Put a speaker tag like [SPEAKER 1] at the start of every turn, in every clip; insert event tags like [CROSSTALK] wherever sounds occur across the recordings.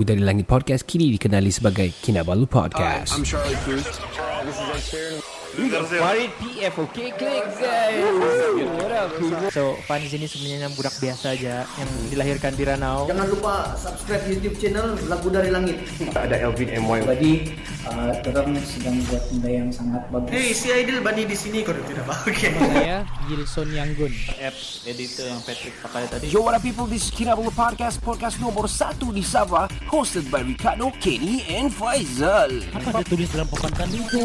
[SPEAKER 1] Lagu dari Langit Podcast kini dikenali sebagai Kinabalu Podcast.
[SPEAKER 2] I'm Charlie Puth.
[SPEAKER 3] Farid PF Okay klik guys So Fan di sini sebenarnya budak biasa aja Yang dilahirkan di Ranau
[SPEAKER 4] Jangan lupa subscribe YouTube channel Lagu Dari Langit.
[SPEAKER 1] Ada Elvin MY.
[SPEAKER 5] Jadi uh, orang sedang buat benda yang sangat bagus.
[SPEAKER 4] Hey, si Aidil Bani di sini kau tidak apa? Okay.
[SPEAKER 3] Saya Gilson Yanggun
[SPEAKER 6] apps editor yang Patrick pakai tadi.
[SPEAKER 1] Yo, what up people? This is Kinabalu Podcast, podcast nomor satu di Sabah, hosted by Ricardo, Kenny, and Faizal.
[SPEAKER 6] Apa dia tulis dalam papan tadi itu?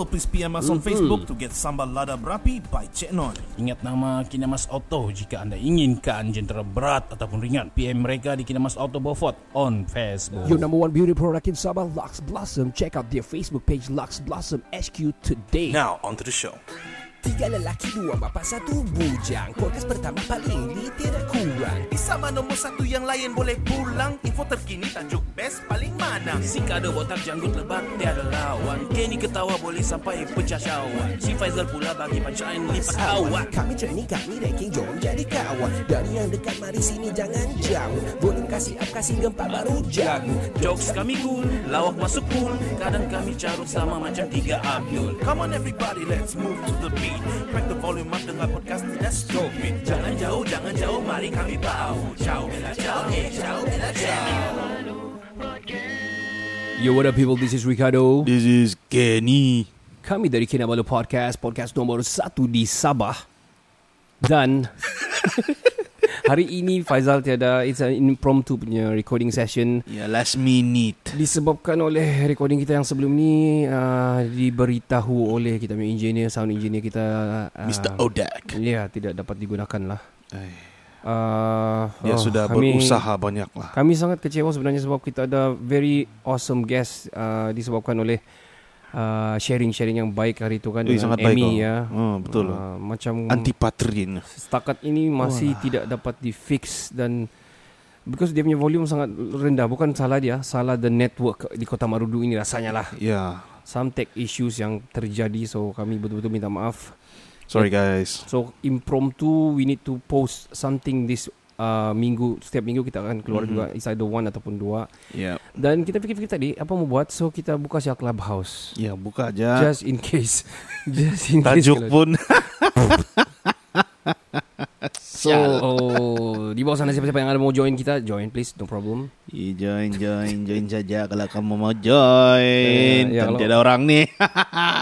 [SPEAKER 7] please PM us on Facebook to get Sambal Lada Berapi by Cik Non.
[SPEAKER 6] Ingat nama Kinamas Auto jika anda inginkan jentera berat ataupun ringan. PM mereka di Kinamas Auto Beaufort on Facebook.
[SPEAKER 1] Your number one beauty product in Sabah, Lux Blossom. Check out their Facebook page, Lux Blossom HQ today.
[SPEAKER 7] Now, onto the show.
[SPEAKER 1] Tiga lelaki, dua bapa, satu bujang. Podcast pertama paling ini tidak kurang.
[SPEAKER 7] Sama nombor satu yang lain boleh pulang. Info terkini tajuk best paling mana.
[SPEAKER 6] Si kado botak janggut lebat tiada lawan Kenny ketawa boleh sampai pecah syawak Si Faizal pula bagi punchline lipat awak
[SPEAKER 1] Kami training, kami ranking, jom jadi kawan. Dari yang dekat, mari sini jangan jauh. Volume kasih up, kasih gempa baru jago.
[SPEAKER 6] Jokes kami cool, lawak masuk cool Kadang kami carut sama macam tiga Abdul
[SPEAKER 7] Come on everybody, let's move to the beat. Crack the volume up dengar podcast tidak stupid.
[SPEAKER 6] Jangan jauh, jangan jauh, mari kami bau Ciao, bella ciao, eh, ciao, bella ciao
[SPEAKER 1] Yo, what up people? This is Ricardo.
[SPEAKER 7] This is Kenny.
[SPEAKER 1] Kami dari Kinabalu Podcast, podcast nomor satu di Sabah. Dan [LAUGHS] hari ini Faizal tiada, it's an impromptu punya recording session.
[SPEAKER 7] Ya, last minute.
[SPEAKER 1] Disebabkan oleh recording kita yang sebelum ni uh, diberitahu oleh kita punya engineer, sound engineer kita. Uh,
[SPEAKER 7] Mr. Odak.
[SPEAKER 1] Ya, tidak dapat digunakan lah.
[SPEAKER 7] Eh,
[SPEAKER 1] Uh,
[SPEAKER 7] Dia
[SPEAKER 1] oh,
[SPEAKER 7] sudah
[SPEAKER 1] kami-
[SPEAKER 7] berusaha banyak lah.
[SPEAKER 1] Kami sangat kecewa sebenarnya sebab kita ada very awesome guest uh, disebabkan oleh uh, sharing-sharing yang baik hari itu kan
[SPEAKER 7] Eh,
[SPEAKER 1] dengan
[SPEAKER 7] sangat baik
[SPEAKER 1] Amy
[SPEAKER 7] oh.
[SPEAKER 1] ya.
[SPEAKER 7] Oh, betul.
[SPEAKER 1] Uh, macam
[SPEAKER 7] Antipatrin.
[SPEAKER 1] setakat ini masih tidak dapat di fix dan because dia punya volume sangat rendah bukan salah dia, salah the network di Kota Marudu ini rasanya lah.
[SPEAKER 7] Ya.
[SPEAKER 1] Some tech issues yang terjadi so kami betul-betul minta maaf.
[SPEAKER 7] Sorry guys.
[SPEAKER 1] So impromptu we need to post something this uh, minggu setiap minggu kita akan keluar
[SPEAKER 7] Mhm.
[SPEAKER 1] juga it's either one ataupun dua
[SPEAKER 7] Ya.
[SPEAKER 1] dan kita fikir-fikir tadi apa mau buat so kita buka siap clubhouse
[SPEAKER 7] Ya, buka aja.
[SPEAKER 1] just in case [LAUGHS] just in case
[SPEAKER 7] Tajuk pun. [LAUGHS] [LAUGHS]
[SPEAKER 1] so oh, di bawah sana siapa-siapa yang ada mau join kita join please no problem
[SPEAKER 7] Eh, join, join, join saja kalau kamu mau join.
[SPEAKER 1] Eh, ya,
[SPEAKER 7] Kan
[SPEAKER 1] kalau-
[SPEAKER 7] ada orang nih.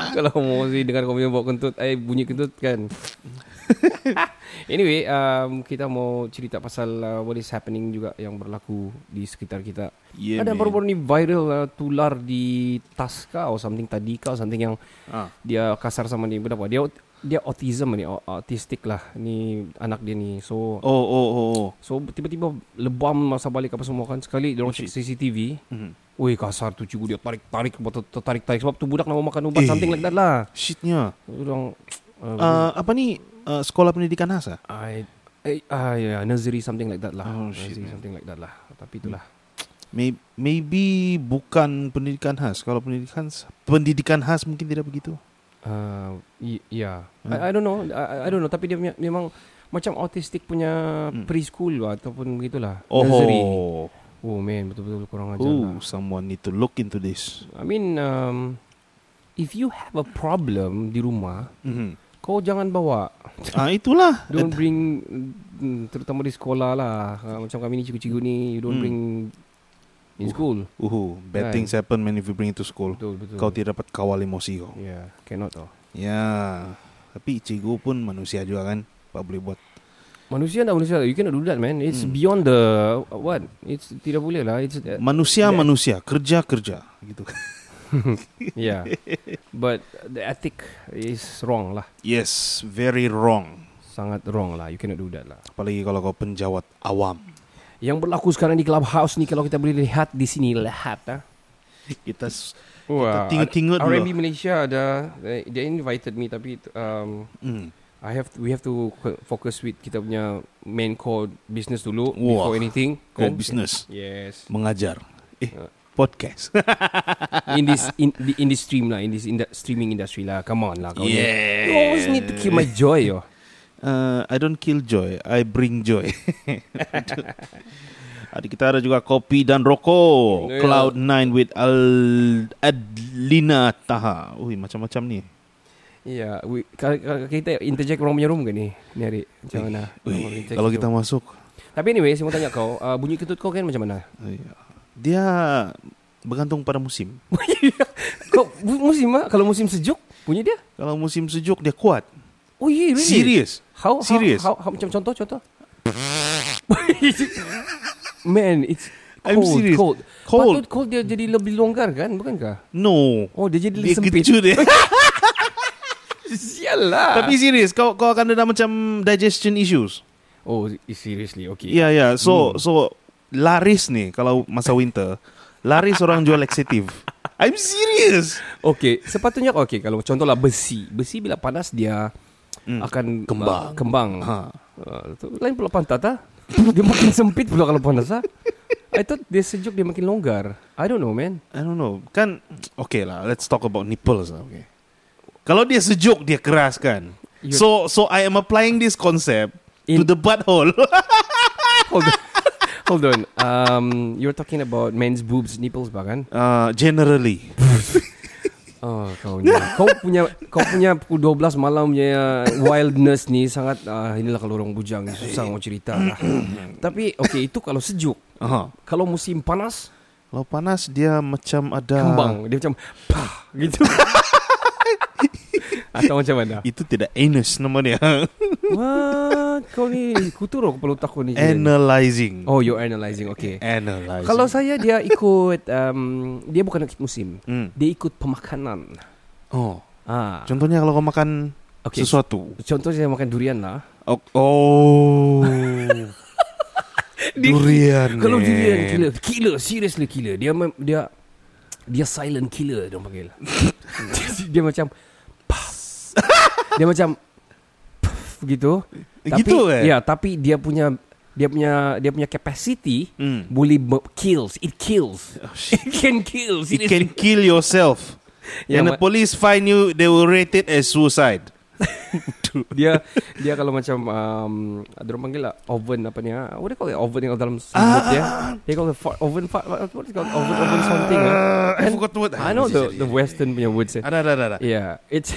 [SPEAKER 1] kalau mau sih dengar punya bawa kentut eh bunyi kentut kan [LAUGHS] anyway um, kita mau cerita pasal uh, what is happening juga yang berlaku di sekitar kita
[SPEAKER 7] Yeah,
[SPEAKER 1] ada baru-baru ni viral uh, tular di Tasca or something Tadika or something yang
[SPEAKER 7] Ah.
[SPEAKER 1] dia kasar sama ni berapa dia dia autism ni au- autistic lah ni anak dia ni so
[SPEAKER 7] Oh, oh, oh, oh.
[SPEAKER 1] so tiba-tiba lebam masa balik apa semua kan sekali dia orang cek CCTV
[SPEAKER 7] Mhm.
[SPEAKER 1] Wih kasar tu cikgu dia tarik-tarik tarik-tarik sebab tu budak nak makan ubat
[SPEAKER 7] Eh.
[SPEAKER 1] something like that lah
[SPEAKER 7] Shitnya.
[SPEAKER 1] orang uh,
[SPEAKER 7] Uh, apa ni? Uh, sekolah pendidikan khas ah?
[SPEAKER 1] I eh, ah yeah, nursery something like that lah
[SPEAKER 7] Oh, shit,
[SPEAKER 1] nursery
[SPEAKER 7] man.
[SPEAKER 1] something like that lah tapi itulah
[SPEAKER 7] May- Maybe bukan pendidikan khas. Kalau pendidikan pendidikan khas mungkin tidak begitu.
[SPEAKER 1] Uh, y- yeah.
[SPEAKER 7] Hmm.
[SPEAKER 1] I, I don't know. I, I don't know. Tapi dia punya- memang macam autistic punya
[SPEAKER 7] Hmm.
[SPEAKER 1] preschool lah, ataupun begitulah. Nursery.
[SPEAKER 7] Oh,
[SPEAKER 1] Oh man, betul-betul kurang ajar
[SPEAKER 7] oh,
[SPEAKER 1] lah.
[SPEAKER 7] someone need to look into this.
[SPEAKER 1] I mean, um, if you have a problem di rumah,
[SPEAKER 7] Mhm.
[SPEAKER 1] Kau jangan bawa.
[SPEAKER 7] Ah itulah. [LAUGHS]
[SPEAKER 1] Don't bring, terutama di sekolah lah. Uh, macam kami ni cikgu-cikgu ni, you don't
[SPEAKER 7] Hmm.
[SPEAKER 1] bring in school.
[SPEAKER 7] Uhu, bad
[SPEAKER 1] Kan.
[SPEAKER 7] things happen man if you bring it to school.
[SPEAKER 1] Betul, betul.
[SPEAKER 7] Kau tidak dapat kawal emosi kau.
[SPEAKER 1] Yeah, cannot tau.
[SPEAKER 7] Ya, tapi cikgu pun manusia juga kan. Apa boleh buat?
[SPEAKER 1] Manusia tak manusia You cannot do that man It's
[SPEAKER 7] Hmm.
[SPEAKER 1] beyond the What It's Tidak boleh lah It's
[SPEAKER 7] Manusia
[SPEAKER 1] that-
[SPEAKER 7] manusia, kerja kerja gitu. [LAUGHS] [LAUGHS]
[SPEAKER 1] Yeah But the ethic Is wrong lah
[SPEAKER 7] Yes, very wrong.
[SPEAKER 1] Sangat wrong lah You cannot do that lah
[SPEAKER 7] Apalagi kalau kau penjawat awam.
[SPEAKER 1] Yang berlaku sekarang di Clubhouse ni Kalau kita boleh lihat di sini Lihat ah.
[SPEAKER 7] Kita s-
[SPEAKER 1] Wah,
[SPEAKER 7] tengok-tengok dulu.
[SPEAKER 1] R&B Malaysia ada they, they invited me tapi um,
[SPEAKER 7] hmm.
[SPEAKER 1] I have we have to focus with kita punya main core business dulu
[SPEAKER 7] Wah,
[SPEAKER 1] before anything.
[SPEAKER 7] core
[SPEAKER 1] kan?
[SPEAKER 7] business.
[SPEAKER 1] Yes.
[SPEAKER 7] mengajar. Eh,
[SPEAKER 1] Uh.
[SPEAKER 7] Podcast. [LAUGHS]
[SPEAKER 1] in this in the in this stream lah, in this in the streaming industry lah. Come on lah. kau ni.
[SPEAKER 7] Yeah.
[SPEAKER 1] You always need to keep my joy yo.
[SPEAKER 7] Uh, I don't kill joy, I bring joy. [LAUGHS] Adik kita ada juga kopi dan rokok.
[SPEAKER 1] Ya.
[SPEAKER 7] Cloud9 with Al Adlina Taha. Ui, macam-macam ni.
[SPEAKER 1] Yeah, we, kalau, kalau kita interject orang punya room ke ni? Ni hari macam mana?
[SPEAKER 7] Ui, kalau kita masuk,
[SPEAKER 1] Tapi anyway, saya mau tanya kau, uh, bunyi kentut kau kan macam mana?
[SPEAKER 7] Dia bergantung pada musim. [LAUGHS]
[SPEAKER 1] kau musim ah? Kalau musim sejuk, bunyi dia?
[SPEAKER 7] Kalau musim sejuk dia kuat.
[SPEAKER 1] Oh yeah, really?
[SPEAKER 7] Serius.
[SPEAKER 1] How, how,
[SPEAKER 7] Serious.
[SPEAKER 1] How, how, macam contoh, contoh. [LAUGHS] Man, it's
[SPEAKER 7] I'm
[SPEAKER 1] cold,
[SPEAKER 7] serious.
[SPEAKER 1] cold.
[SPEAKER 7] Cold.
[SPEAKER 1] Patut cold dia jadi lebih longgar kan, bukankah?
[SPEAKER 7] No.
[SPEAKER 1] Oh, dia jadi
[SPEAKER 7] Dia
[SPEAKER 1] lebih sempit.
[SPEAKER 7] kecut dia. [LAUGHS]
[SPEAKER 1] Sial lah.
[SPEAKER 7] Tapi serius, kau kau akan ada macam digestion issues.
[SPEAKER 1] oh, seriously, okay.
[SPEAKER 7] Ya ya, so
[SPEAKER 1] Hmm.
[SPEAKER 7] so laris nih kalau masa winter. Laris orang jual laxative. I'm serious.
[SPEAKER 1] Okay, sepatutnya okay kalau contohlah besi. Besi bila panas dia
[SPEAKER 7] Hmm.
[SPEAKER 1] akan
[SPEAKER 7] Kembang.
[SPEAKER 1] uh, kembang.
[SPEAKER 7] Ha.
[SPEAKER 1] Uh, tu lain pula pantat ah. [LAUGHS] dia makin sempit pula kalau panas ah. I thought dia sejuk dia makin longgar. I don't know man.
[SPEAKER 7] I don't know. Kan okay lah, let's talk about nipples lah, okay. Kalau dia sejuk dia keras kan.
[SPEAKER 1] You-
[SPEAKER 7] So so I am applying this concept to
[SPEAKER 1] In-
[SPEAKER 7] the butthole. [LAUGHS]
[SPEAKER 1] Hold on. Hold on. Um, you're talking about men's boobs, nipples bah kan?
[SPEAKER 7] uh, generally. [LAUGHS]
[SPEAKER 1] Oh, kau ni. kau punya kau punya pukul 12 malam punya wildness ni sangat uh, inilah kalau orang bujang susah mau cerita lah. [COUGHS] Tapi okay itu kalau sejuk.
[SPEAKER 7] Aha.
[SPEAKER 1] Kalau musim panas
[SPEAKER 7] Kalau panas dia macam ada
[SPEAKER 1] kembang dia macam pah gitu. [LAUGHS] Atau macam mana? [LAUGHS]
[SPEAKER 7] Itu tidak anus namanya. [LAUGHS]
[SPEAKER 1] What? Kau ni kutur kepala otak kau ni.
[SPEAKER 7] Analyzing.
[SPEAKER 1] Oh, you're analyzing. Okay.
[SPEAKER 7] Analyzing.
[SPEAKER 1] Kalau saya dia ikut um, dia bukan ikut musim.
[SPEAKER 7] Hmm.
[SPEAKER 1] Dia ikut pemakanan.
[SPEAKER 7] Oh.
[SPEAKER 1] Ah.
[SPEAKER 7] Contohnya kalau kau makan
[SPEAKER 1] Okay.
[SPEAKER 7] sesuatu.
[SPEAKER 1] Contoh saya makan durian lah.
[SPEAKER 7] Oh. oh. [LAUGHS] durian.
[SPEAKER 1] Kalau
[SPEAKER 7] man.
[SPEAKER 1] durian killer, killer, seriously killer. Dia dia dia silent killer dia panggil. dia macam puff. Dia macam puff [LAUGHS] gitu. Tapi
[SPEAKER 7] Gitu eh?
[SPEAKER 1] ya, tapi dia punya dia punya dia punya capacity
[SPEAKER 7] Hmm.
[SPEAKER 1] boleh kills. It kills.
[SPEAKER 7] Oh, [LAUGHS] shit.
[SPEAKER 1] It can kill.
[SPEAKER 7] You can kill yourself.
[SPEAKER 1] Ya,
[SPEAKER 7] When the police find you, they will rate it as suicide. [LAUGHS]
[SPEAKER 1] dia dia kalau macam um, ada orang panggil lah oven apa ni ah. What do you call it? Oven yang dalam selimut dia. They call it fa- oven fa- what is it called? Oven oven something. ah.
[SPEAKER 7] I
[SPEAKER 1] And
[SPEAKER 7] forgot what.
[SPEAKER 1] I know the the western punya words. eh.
[SPEAKER 7] Ada, ada. ada.
[SPEAKER 1] Yeah, it's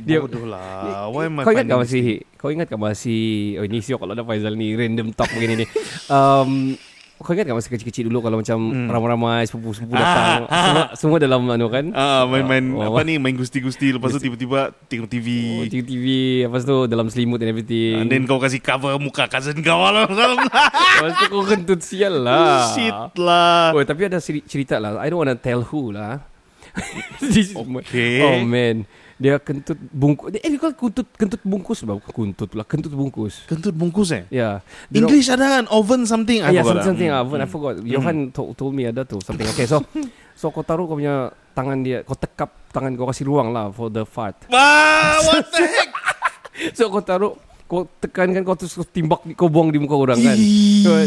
[SPEAKER 1] dia
[SPEAKER 7] Bodoh lah. Why am I
[SPEAKER 1] Kau ingat
[SPEAKER 7] this
[SPEAKER 1] masih Kau ingat tak masih Oh ini siok kalau ada Faizal ni Random talk begini ni um, Kau ingat tak masih kecil-kecil dulu Kalau macam
[SPEAKER 7] Hmm.
[SPEAKER 1] Ramai-ramai Sepupu-sepupu datang semua, semua dalam anu kan
[SPEAKER 7] Ah, main-main
[SPEAKER 1] Oh,
[SPEAKER 7] apa ni main gusti-gusti lepas tu tiba-tiba tengok TV.
[SPEAKER 1] Oh, TV Lepas tu dalam selimut and everything
[SPEAKER 7] And then kau kasih cover muka cousin kau lah. [LAUGHS]
[SPEAKER 1] Lepas tu kau kentut sial lah
[SPEAKER 7] Shit lah.
[SPEAKER 1] Oh tapi ada ceri- cerita lah I don't wanna tell who lah [LAUGHS]
[SPEAKER 7] Okay.
[SPEAKER 1] Oh man Dia kentut bungkus Eh dia kau kentut, kentut bungkus bah. Bukan Kentut pula Kentut bungkus
[SPEAKER 7] Kentut bungkus eh?
[SPEAKER 1] Ya yeah.
[SPEAKER 7] English ada kan oven something
[SPEAKER 1] Ah, yeah,
[SPEAKER 7] forgot
[SPEAKER 1] something, something
[SPEAKER 7] lah.
[SPEAKER 1] ah, I forgot. Johan to, told me ada tu something. Okay, so [LAUGHS] so kau taruh kau punya tangan dia, kau tekap tangan kau kasih ruang lah for the fart.
[SPEAKER 7] Wah, what the heck? [LAUGHS]
[SPEAKER 1] So kau taruh kau tekankan kau terus kau timbak kau buang di muka orang kan.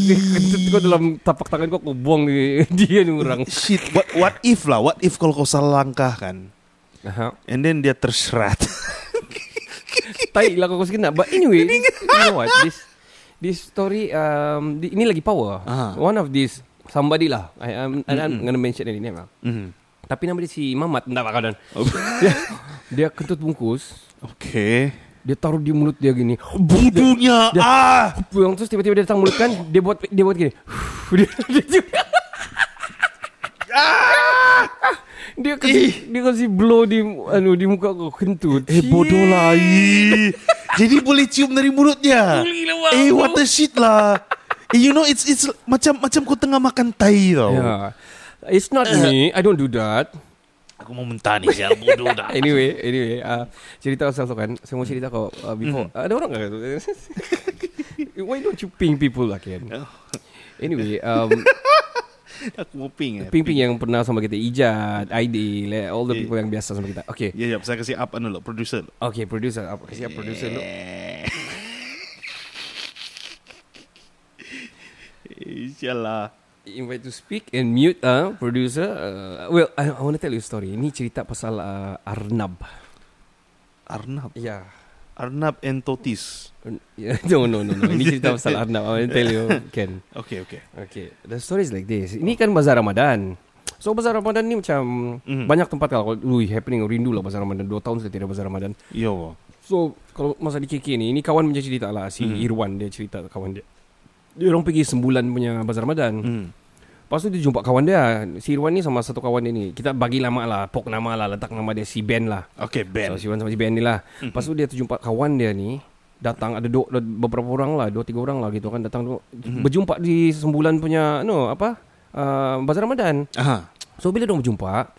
[SPEAKER 1] Kentut kau dalam tapak tangan kau kau buang [LAUGHS] di dia ni orang.
[SPEAKER 7] Shit, what what if lah? What if kalau kau salah langkah kan?
[SPEAKER 1] Aha.
[SPEAKER 7] And then dia terserat. [LAUGHS]
[SPEAKER 1] Tai lah kau kena. But anyway, you know what? This this story um di, ini lagi power.
[SPEAKER 7] Ah.
[SPEAKER 1] One of this somebody lah. I am mm I'm gonna mention any name lah.
[SPEAKER 7] Mhm.
[SPEAKER 1] Tapi nama dia si Mamat Entah pak dan dia, dia kentut bungkus
[SPEAKER 7] Okay.
[SPEAKER 1] Dia taruh di mulut dia gini
[SPEAKER 7] Budunya
[SPEAKER 1] Dia-
[SPEAKER 7] ah.
[SPEAKER 1] Yang terus tiba-tiba dia datang mulut kan Dia buat dia buat gini [LAUGHS] Dia dia, dia kasih [LAUGHS] dia kasih blow di anu di muka kau kentut.
[SPEAKER 7] Eh bodoh lah. Jadi boleh cium dari mulutnya Eh what the shit lah Eh you know it's it's macam macam kau tengah makan tai tau
[SPEAKER 1] Yeah. It's not me. I don't do that.
[SPEAKER 7] Aku mau muntah ni sial bodoh dah [LAUGHS]
[SPEAKER 1] Anyway, anyway, uh, cerita pasal tu kan. Saya mau cerita kau uh, before. Ada orang enggak [LAUGHS] tu? Why don't you ping people lah kan? Anyway, um, [LAUGHS] [LAUGHS]
[SPEAKER 7] Aku mau ping eh.
[SPEAKER 1] Ping-ping yang pernah sama kita Ijat, Aidil, eh, all the
[SPEAKER 7] Eh.
[SPEAKER 1] people yang biasa sama kita. Okay.
[SPEAKER 7] Ya, ya, saya kasih up anu lo, producer.
[SPEAKER 1] Okay, producer. Apa kasih yeah. producer dulu? [LAUGHS]
[SPEAKER 7] Insyaallah.
[SPEAKER 1] Invite to speak and mute uh, producer. Uh, well, I, I want to tell you a story. Ini cerita pasal uh, Arnab.
[SPEAKER 7] Arnab.
[SPEAKER 1] Yeah.
[SPEAKER 7] Arnab and Totis. [LAUGHS]
[SPEAKER 1] no, no, no, no. Ini [LAUGHS] cerita pasal Arnab. I want to tell you, Ken.
[SPEAKER 7] Okay, okay.
[SPEAKER 1] Okay, the story is like this. Ini kan bazar Ramadan. So bazar Ramadan ni macam
[SPEAKER 7] Mhm.
[SPEAKER 1] banyak tempat kalau lu happening rindu lah bazar Ramadan. Dua tahun sudah tidak bazar Ramadan.
[SPEAKER 7] Yo.
[SPEAKER 1] So kalau masa di KK ni, ini kawan punya cerita lah. Si
[SPEAKER 7] Mhm.
[SPEAKER 1] Irwan dia cerita kawan dia. Dia orang pergi sembulan punya bazar Ramadan.
[SPEAKER 7] Hmm.
[SPEAKER 1] Lepas tu dia jumpa kawan dia. Si Irwan ni sama satu kawan dia ni. Kita bagi nama lah, pok nama lah, letak nama dia si Ben lah.
[SPEAKER 7] Okay, Ben.
[SPEAKER 1] So si Irwan sama si Ben ni lah. Lepas tu dia terjumpa kawan dia ni datang ada dua, ada beberapa orang lah, dua tiga orang lah gitu kan datang tu berjumpa di sembulan punya no apa? Uh, bazar Ramadan.
[SPEAKER 7] Aha.
[SPEAKER 1] So bila dia berjumpa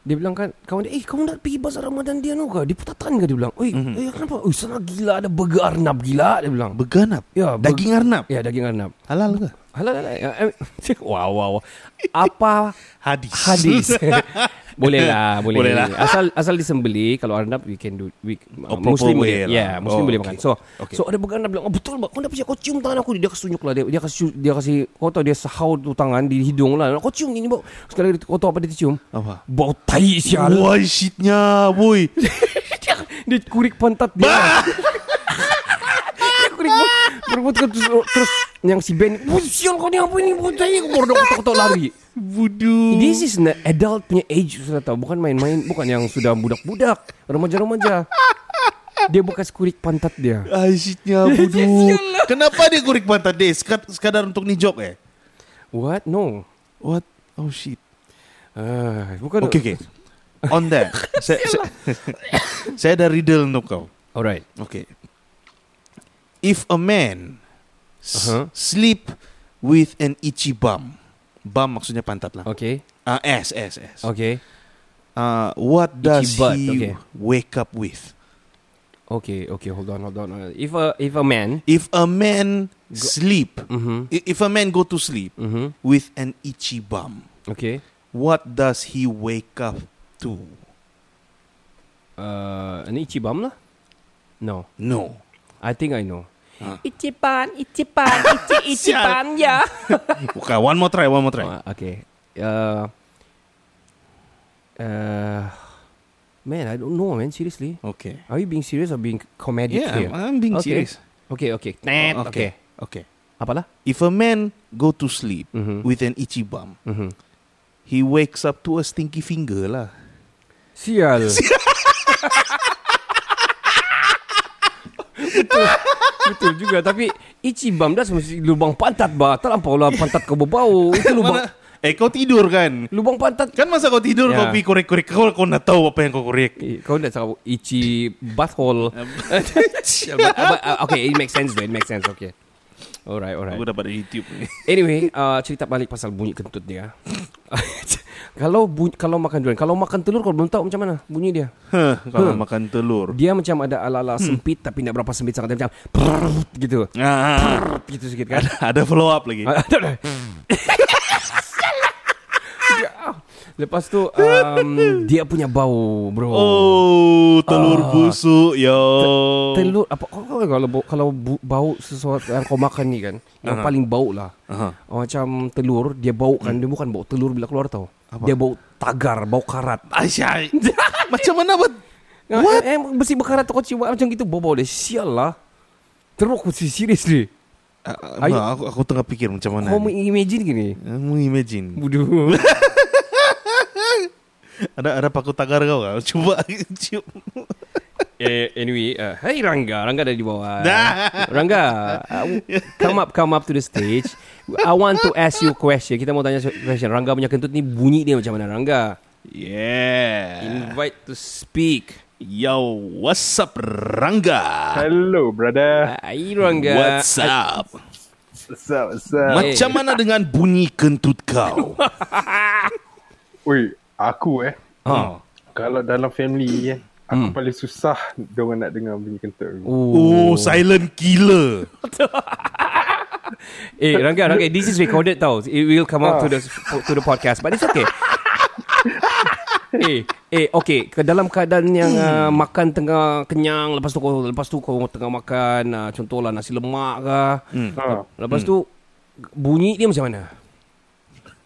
[SPEAKER 1] dia bilang kan kawan dia, eh kamu nak pergi bazar Ramadan dia no ke? Di Putatan ke dia bilang. Oi,
[SPEAKER 7] Mhm.
[SPEAKER 1] eh kenapa? Oi, sana gila ada burger Arnab gila dia bilang.
[SPEAKER 7] Beganap.
[SPEAKER 1] Ya, bur-
[SPEAKER 7] Daging Arnab.
[SPEAKER 1] Ya, daging Arnab.
[SPEAKER 7] Halal ke?
[SPEAKER 1] Halal halal. Wow, wow, wow. Apa
[SPEAKER 7] Hadis.
[SPEAKER 1] hadis? [LAUGHS] [LAUGHS] boleh lah, boleh.
[SPEAKER 7] Boleh lah.
[SPEAKER 1] Asal asal disembeli kalau Arnab we can do we,
[SPEAKER 7] Oh, proper
[SPEAKER 1] Muslim
[SPEAKER 7] way
[SPEAKER 1] boleh.
[SPEAKER 7] lah.
[SPEAKER 1] Ya, Muslim
[SPEAKER 7] Oh,
[SPEAKER 1] boleh
[SPEAKER 7] okay.
[SPEAKER 1] makan. So,
[SPEAKER 7] Okay.
[SPEAKER 1] so ada began bilang, oh, betul bak, kau dah pergi kau cium tangan aku. Dia kasi tunjuk lah dia. Dia kasi dia kasi kau tahu dia sahau tu tangan di hidung lah. Kau cium ini bau. Sekali kau tahu apa dia cium?
[SPEAKER 7] Apa?
[SPEAKER 1] Bau tai sial.
[SPEAKER 7] Wah, shitnya, boy.
[SPEAKER 1] dia, [LAUGHS] dia kurik pantat dia. [LAUGHS] dia kurik berebut terus, terus yang si Ben, "Wah, sial kau ni apa ni? Tai. Kau baru kotak-kotak lari.
[SPEAKER 7] Budu.
[SPEAKER 1] This is an adult punya age sudah tahu bukan main-main bukan yang sudah budak-budak remaja-remaja dia bekas kurik pantat dia
[SPEAKER 7] Ah, shitnya, budu. Kenapa dia kurik pantat dia? Sekad- Sekadar untuk ni job eh?
[SPEAKER 1] what no
[SPEAKER 7] What? Oh, shit.
[SPEAKER 1] ah bukan
[SPEAKER 7] Okay, okay. On that, [LAUGHS] saya, saya, saya ada riddle untuk kau.
[SPEAKER 1] alright
[SPEAKER 7] Okay. If a man
[SPEAKER 1] Uh-huh.
[SPEAKER 7] sleep with an itchy bum, bum maksudnya pantat lah.
[SPEAKER 1] okay
[SPEAKER 7] Ah, S, S, S.
[SPEAKER 1] okay
[SPEAKER 7] Uh, what does
[SPEAKER 1] butt,
[SPEAKER 7] he
[SPEAKER 1] okay.
[SPEAKER 7] wake up with?
[SPEAKER 1] okay okay hold on hold on Uh, if a if a man
[SPEAKER 7] If a man sleep,
[SPEAKER 1] mhm
[SPEAKER 7] if a man go to sleep
[SPEAKER 1] mhm
[SPEAKER 7] with an itchy bum,
[SPEAKER 1] okay
[SPEAKER 7] what does he wake up to?
[SPEAKER 1] uh an itchy bum lah no
[SPEAKER 7] No.
[SPEAKER 1] I think I know
[SPEAKER 7] Ah.
[SPEAKER 1] Ichipan, ichipan, ichi, [LAUGHS] ichipan, yeah. [LAUGHS]
[SPEAKER 7] Okay, one more try, one more try.
[SPEAKER 1] Uh, okay. Uh, uh, man, I don't know, man. Seriously.
[SPEAKER 7] Okay.
[SPEAKER 1] Are you being serious or being comedic
[SPEAKER 7] Yeah,
[SPEAKER 1] here?
[SPEAKER 7] I'm, I'm being
[SPEAKER 1] Okay.
[SPEAKER 7] serious.
[SPEAKER 1] Okay, okay. Net, okay.
[SPEAKER 7] Okay. Okay.
[SPEAKER 1] Apalah?
[SPEAKER 7] If a man go to sleep
[SPEAKER 1] Mhm.
[SPEAKER 7] with an itchy bum,
[SPEAKER 1] Mhm.
[SPEAKER 7] he wakes up to a stinky finger lah.
[SPEAKER 1] Sial. [LAUGHS] betul, betul juga. Tapi Ichibam dah semesti lubang pantat bah. Tak lampau lah pantat kau berbau. Itu lubang
[SPEAKER 7] Mana? Eh kau tidur kan?
[SPEAKER 1] lubang pantat.
[SPEAKER 7] Kan masa kau tidur
[SPEAKER 1] Ya.
[SPEAKER 7] kau pergi korek-korek kau kau nak tahu apa yang kau korek.
[SPEAKER 1] Eh, Kau dah cakap Ichi butthole. [LAUGHS] But- but, uh, okay, it makes sense though. It makes sense. Okay. Alright, alright.
[SPEAKER 7] Aku dapat dari YouTube ni.
[SPEAKER 1] Anyway, uh, cerita balik pasal bunyi kentut dia. [LAUGHS] kalau bunyi, kalau makan durian, kalau makan telur kau belum tahu macam mana bunyi dia.
[SPEAKER 7] Huh, kalau
[SPEAKER 1] Hmm.
[SPEAKER 7] makan telur.
[SPEAKER 1] Dia macam ada ala-ala sempit tapi tidak berapa sempit sangat dia macam prrrt gitu.
[SPEAKER 7] Ah,
[SPEAKER 1] Prrrt gitu sedikit kan.
[SPEAKER 7] ada follow up lagi.
[SPEAKER 1] Ah, ada. Dia- [LAUGHS] Lepas tu um, dia punya bau, bro.
[SPEAKER 7] Oh, telur
[SPEAKER 1] Ah.
[SPEAKER 7] busuk yo.
[SPEAKER 1] Telur apa kalau bau, kalau bu- bau sesuatu yang kau makan ni kan, yang
[SPEAKER 7] Aha.
[SPEAKER 1] paling bau lah. Oh, macam telur dia bau kan dia bukan bau telur bila keluar tau.
[SPEAKER 7] Apa?
[SPEAKER 1] Dia bau tagar, bau karat. [LAUGHS]
[SPEAKER 7] Aisyah. [LAUGHS] Macam mana buat?
[SPEAKER 1] What? Eh, eh, besi berkarat tu kau macam gitu bau-bau dia. Sial lah. Teruk aku serius ni. Ayo.
[SPEAKER 7] ah, aku aku tengah fikir macam mana.
[SPEAKER 1] Kau imagine gini.
[SPEAKER 7] Kamu imagine.
[SPEAKER 1] Bodoh. [LAUGHS]
[SPEAKER 7] Ada ada paku tagar kau kau? Cuba cium.
[SPEAKER 1] Eh, anyway, uh, hey Rangga, Rangga ada di bawah. [LAUGHS]
[SPEAKER 7] Dah.
[SPEAKER 1] Rangga, uh, come up, come up to the stage. I want to ask you a question. Kita mau tanya question. Rangga punya kentut ni bunyi dia macam mana? Rangga,
[SPEAKER 7] Yeah.
[SPEAKER 1] invite to speak.
[SPEAKER 7] Yo, what's up, Rangga?
[SPEAKER 2] Hello, brother.
[SPEAKER 1] Hai Rangga.
[SPEAKER 7] What's up?
[SPEAKER 2] What's up? What's up?
[SPEAKER 7] Macam mana dengan bunyi kentut kau? [LAUGHS]
[SPEAKER 2] Oi, aku eh.
[SPEAKER 1] Ha.
[SPEAKER 2] Kalau dalam family eh, aku
[SPEAKER 1] Hmm.
[SPEAKER 2] paling susah diorang nak dengar bunyi kentut.
[SPEAKER 7] Oh, silent killer. [LAUGHS]
[SPEAKER 1] Eh, Rangga, Rangga, this is recorded tau. It will come out to the to the podcast, but it's okay. eh, eh, okay. Ke dalam keadaan yang uh, makan tengah kenyang, lepas tu kau lepas tu kau tengah makan, uh, contohlah nasi lemak ke.
[SPEAKER 2] Ha.
[SPEAKER 1] Lepas tu bunyi dia macam mana?